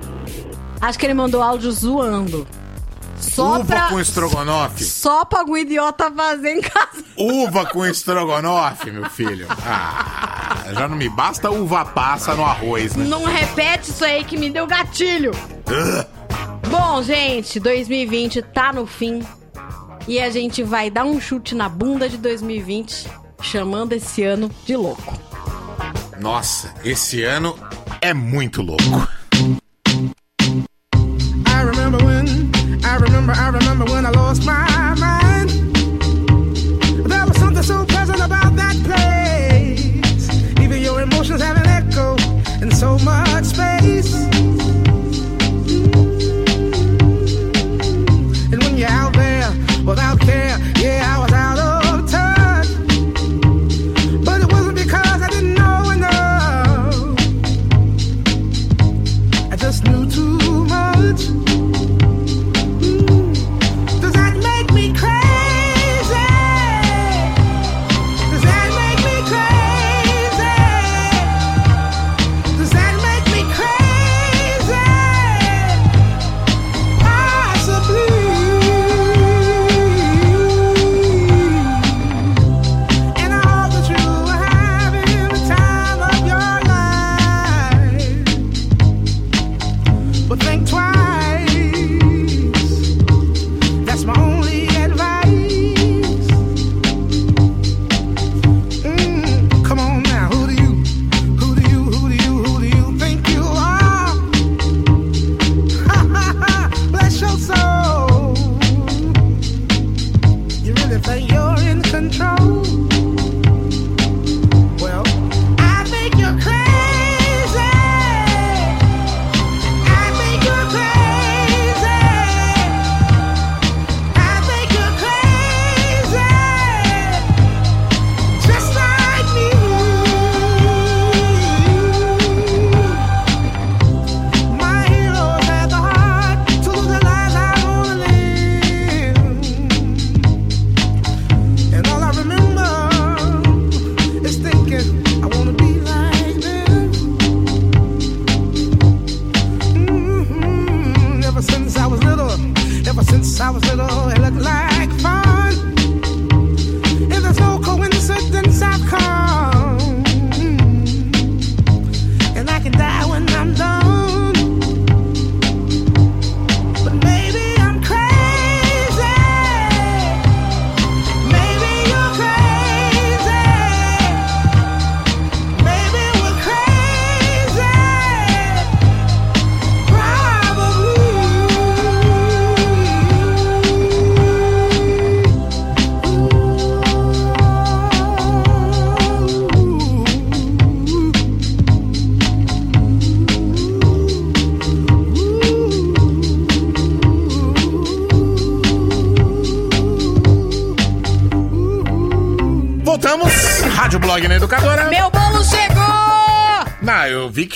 [SPEAKER 5] Acho que ele mandou áudio zoando. Só
[SPEAKER 4] Uva
[SPEAKER 5] pra,
[SPEAKER 4] com estrogonofe.
[SPEAKER 5] só pra algum idiota fazer em casa.
[SPEAKER 4] Uva com estrogonofe, meu filho. Ah, já não me basta uva passa no arroz, né?
[SPEAKER 5] Não repete isso aí que me deu gatilho. Bom, gente, 2020 tá no fim. E a gente vai dar um chute na bunda de 2020, chamando esse ano de louco.
[SPEAKER 4] Nossa, esse ano é muito louco.
[SPEAKER 30] Remember, I remember when I lost my mind. There was something so pleasant about that place. Even your emotions have an echo in so much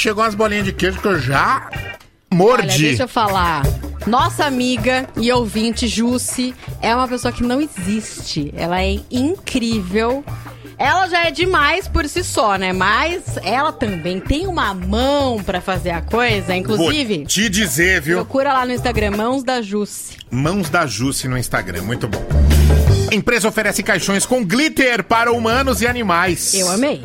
[SPEAKER 5] chegou
[SPEAKER 4] umas bolinhas de queijo que eu já
[SPEAKER 5] Olha,
[SPEAKER 4] mordi.
[SPEAKER 5] deixa eu falar. Nossa amiga e ouvinte Jussi é uma pessoa que não existe. Ela é incrível. Ela já é demais por si só, né? Mas ela também tem uma mão pra fazer a coisa. Inclusive,
[SPEAKER 4] Vou te dizer, viu?
[SPEAKER 5] procura lá no Instagram Mãos da Jussi.
[SPEAKER 4] Mãos da Jusce no Instagram, muito bom. Empresa oferece caixões com glitter para humanos e animais.
[SPEAKER 5] Eu amei.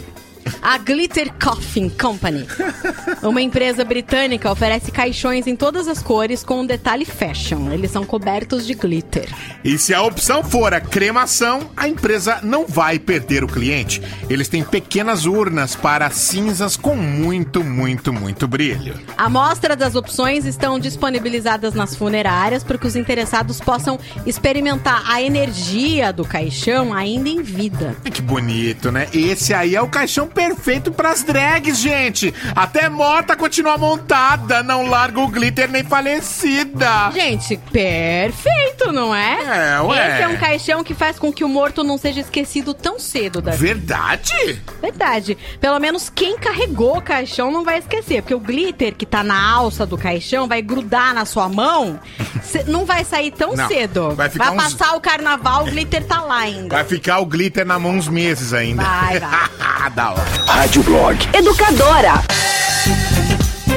[SPEAKER 5] A Glitter Coffin Company, uma empresa britânica, oferece caixões em todas as cores com um detalhe fashion. Eles são cobertos de glitter.
[SPEAKER 4] E se a opção for a cremação, a empresa não vai perder o cliente. Eles têm pequenas urnas para cinzas com muito, muito, muito brilho.
[SPEAKER 5] A mostra das opções estão disponibilizadas nas funerárias para que os interessados possam experimentar a energia do caixão ainda em vida.
[SPEAKER 4] Que bonito, né? Esse aí é o caixão perfeito pras drags, gente. Até morta continua montada, não larga o glitter nem falecida.
[SPEAKER 5] Gente, perfeito, não é?
[SPEAKER 4] É, ué.
[SPEAKER 5] Esse é um caixão que faz com que o morto não seja esquecido tão cedo da
[SPEAKER 4] Verdade?
[SPEAKER 5] Verdade. Pelo menos quem carregou o caixão não vai esquecer. Porque o glitter que tá na alça do caixão vai grudar na sua mão. não vai sair tão
[SPEAKER 4] Não,
[SPEAKER 5] cedo.
[SPEAKER 4] vai ficar uns-
[SPEAKER 5] passar o carnaval, o glitter tá lá ainda.
[SPEAKER 4] Vai ficar o glitter na mão uns meses ainda.
[SPEAKER 5] Vai, vai.
[SPEAKER 4] da hora.
[SPEAKER 1] Rádio Blog.
[SPEAKER 31] Educadora.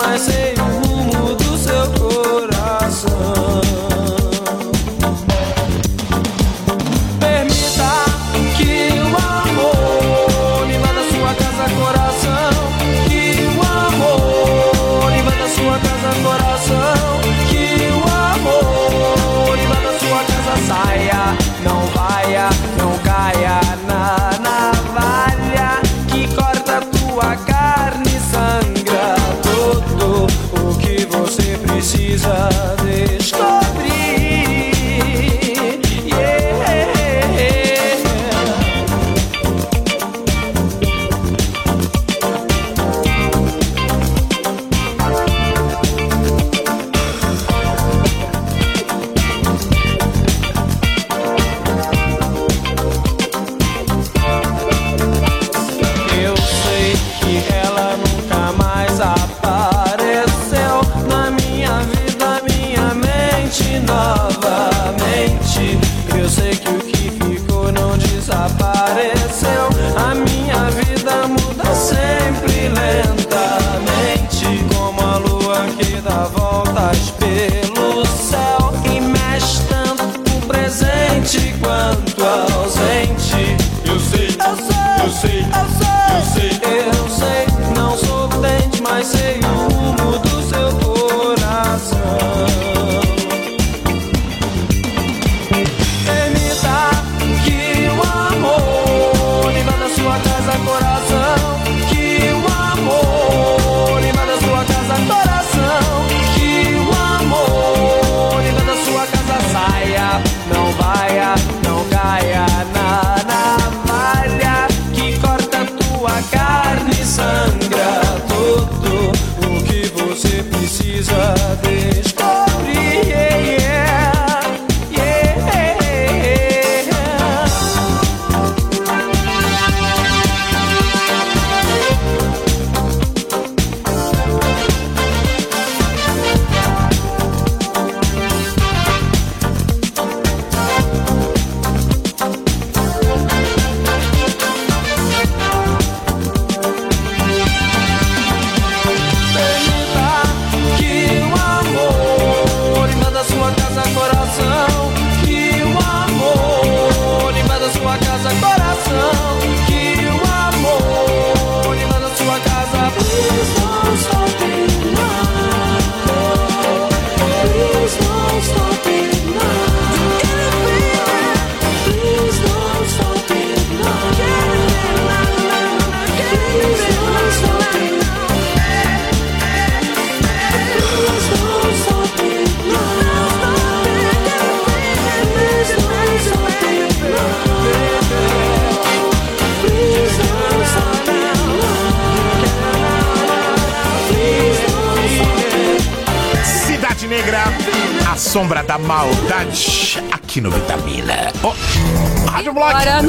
[SPEAKER 2] Vidente, mas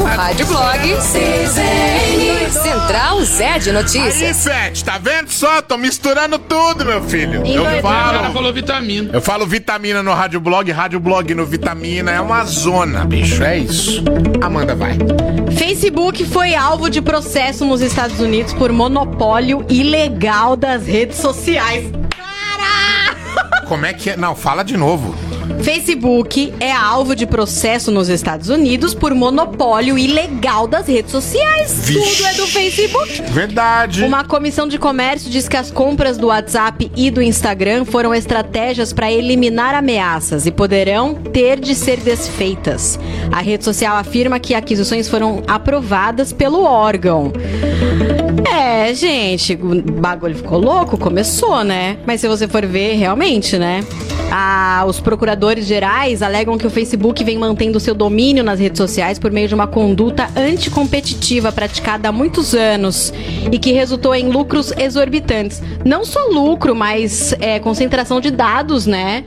[SPEAKER 4] no Rádio Blog
[SPEAKER 2] CZN. Central Zé de
[SPEAKER 4] Aí,
[SPEAKER 2] Notícias.
[SPEAKER 4] Fete, tá vendo só? Tô misturando tudo, meu filho. Eu
[SPEAKER 2] Endoidou.
[SPEAKER 32] O cara
[SPEAKER 4] falo.
[SPEAKER 32] falou vitamina.
[SPEAKER 4] Eu falo vitamina no Rádio Blog, Rádio Blog no Vitamina. É uma zona, bicho. É isso. Amanda, vai.
[SPEAKER 5] Facebook foi alvo de processo nos Estados Unidos por monopólio ilegal das redes sociais.
[SPEAKER 4] Como é que é? Não, fala de novo.
[SPEAKER 5] Facebook é alvo de processo nos Estados Unidos por monopólio ilegal das redes sociais.
[SPEAKER 4] Vixe.
[SPEAKER 5] Tudo é do Facebook.
[SPEAKER 4] Verdade.
[SPEAKER 5] Uma comissão de comércio diz que as compras do WhatsApp e do Instagram foram estratégias para eliminar ameaças e poderão ter de ser desfeitas. A rede social afirma que aquisições foram aprovadas pelo órgão. É, gente, o bagulho ficou louco, começou, né? Mas se você for ver, realmente, né? Ah, os procuradores gerais alegam que o Facebook vem mantendo seu domínio nas redes sociais por meio de uma conduta anticompetitiva praticada há muitos anos e que resultou em lucros exorbitantes. Não só lucro, mas é, concentração de dados, né?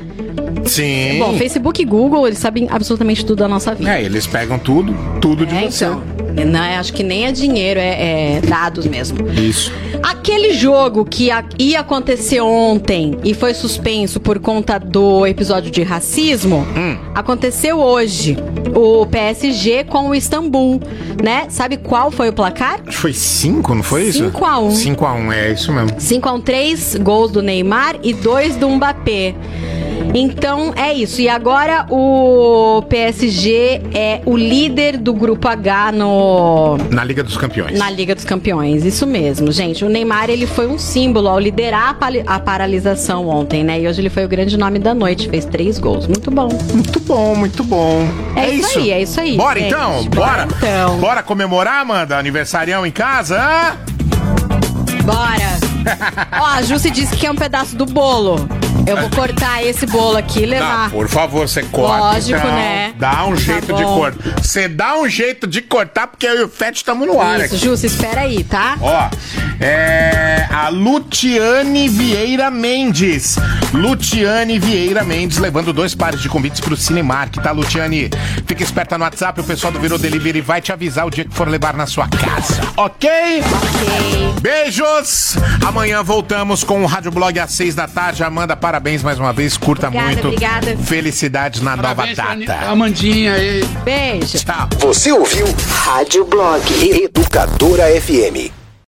[SPEAKER 4] Sim.
[SPEAKER 5] Bom, Facebook e Google, eles sabem absolutamente tudo da nossa vida.
[SPEAKER 4] É, eles pegam tudo, tudo de
[SPEAKER 5] É,
[SPEAKER 4] você.
[SPEAKER 5] então. Não, acho que nem é dinheiro, é, é dados mesmo.
[SPEAKER 4] Isso.
[SPEAKER 5] Aquele jogo que a- ia acontecer ontem e foi suspenso por conta do episódio de racismo,
[SPEAKER 4] Hum.
[SPEAKER 5] aconteceu hoje. O PSG com o Istambul, né? Sabe qual foi o placar?
[SPEAKER 4] Foi 5, não foi isso?
[SPEAKER 5] 5 a 1.
[SPEAKER 4] 5 a 1, é isso mesmo.
[SPEAKER 5] 5 a 1, 3 gols do Neymar e 2 do Mbappé. Então é isso. E agora o PSG é o líder do grupo H no
[SPEAKER 4] Na Liga dos Campeões.
[SPEAKER 5] na Liga dos Campeões, isso mesmo, gente. O Neymar, ele foi um símbolo ao liderar a, pali- a paralisação ontem, né? E hoje ele foi o grande nome da noite, fez três gols. Muito bom.
[SPEAKER 4] Muito bom, muito bom.
[SPEAKER 5] É isso aí, é isso aí,
[SPEAKER 4] Bora
[SPEAKER 5] gente.
[SPEAKER 4] então?
[SPEAKER 5] Bora
[SPEAKER 4] Bora?
[SPEAKER 5] então.
[SPEAKER 4] Bora comemorar, Amanda? Aniversarião em casa?
[SPEAKER 5] Bora! Ó, a Jussi disse que é um pedaço do bolo. Eu vou cortar esse bolo aqui e levar.
[SPEAKER 4] Não, por favor, você corta.
[SPEAKER 5] Lógico,
[SPEAKER 4] então.
[SPEAKER 5] né?
[SPEAKER 4] Dá um
[SPEAKER 5] Tá
[SPEAKER 4] jeito de
[SPEAKER 5] bom.
[SPEAKER 4] cortar. Você dá um jeito de cortar, porque eu e o Fete estamos no ar
[SPEAKER 5] Isso,
[SPEAKER 4] aqui.
[SPEAKER 5] Jussi, espera aí, tá?
[SPEAKER 4] Ó, é a Lutiane Vieira Mendes. Lutiane Vieira Mendes levando dois pares de convites pro Cinemark, tá, Lutiane? Fica esperta no WhatsApp, o pessoal do Virou Delivery vai te avisar o dia que for levar na sua casa, ok?
[SPEAKER 5] Ok.
[SPEAKER 4] Beijos! Amanhã voltamos com o Rádio Blog às seis da tarde. Amanda, parabéns mais uma vez, curta
[SPEAKER 5] Obrigada,
[SPEAKER 4] muito.
[SPEAKER 5] obrigada.
[SPEAKER 4] Felicidades na
[SPEAKER 32] Parabéns
[SPEAKER 4] nova data.
[SPEAKER 32] Amandinha aí.
[SPEAKER 5] Beijo.
[SPEAKER 4] Tchau.
[SPEAKER 1] Você ouviu Rádio Blog Educadora FM.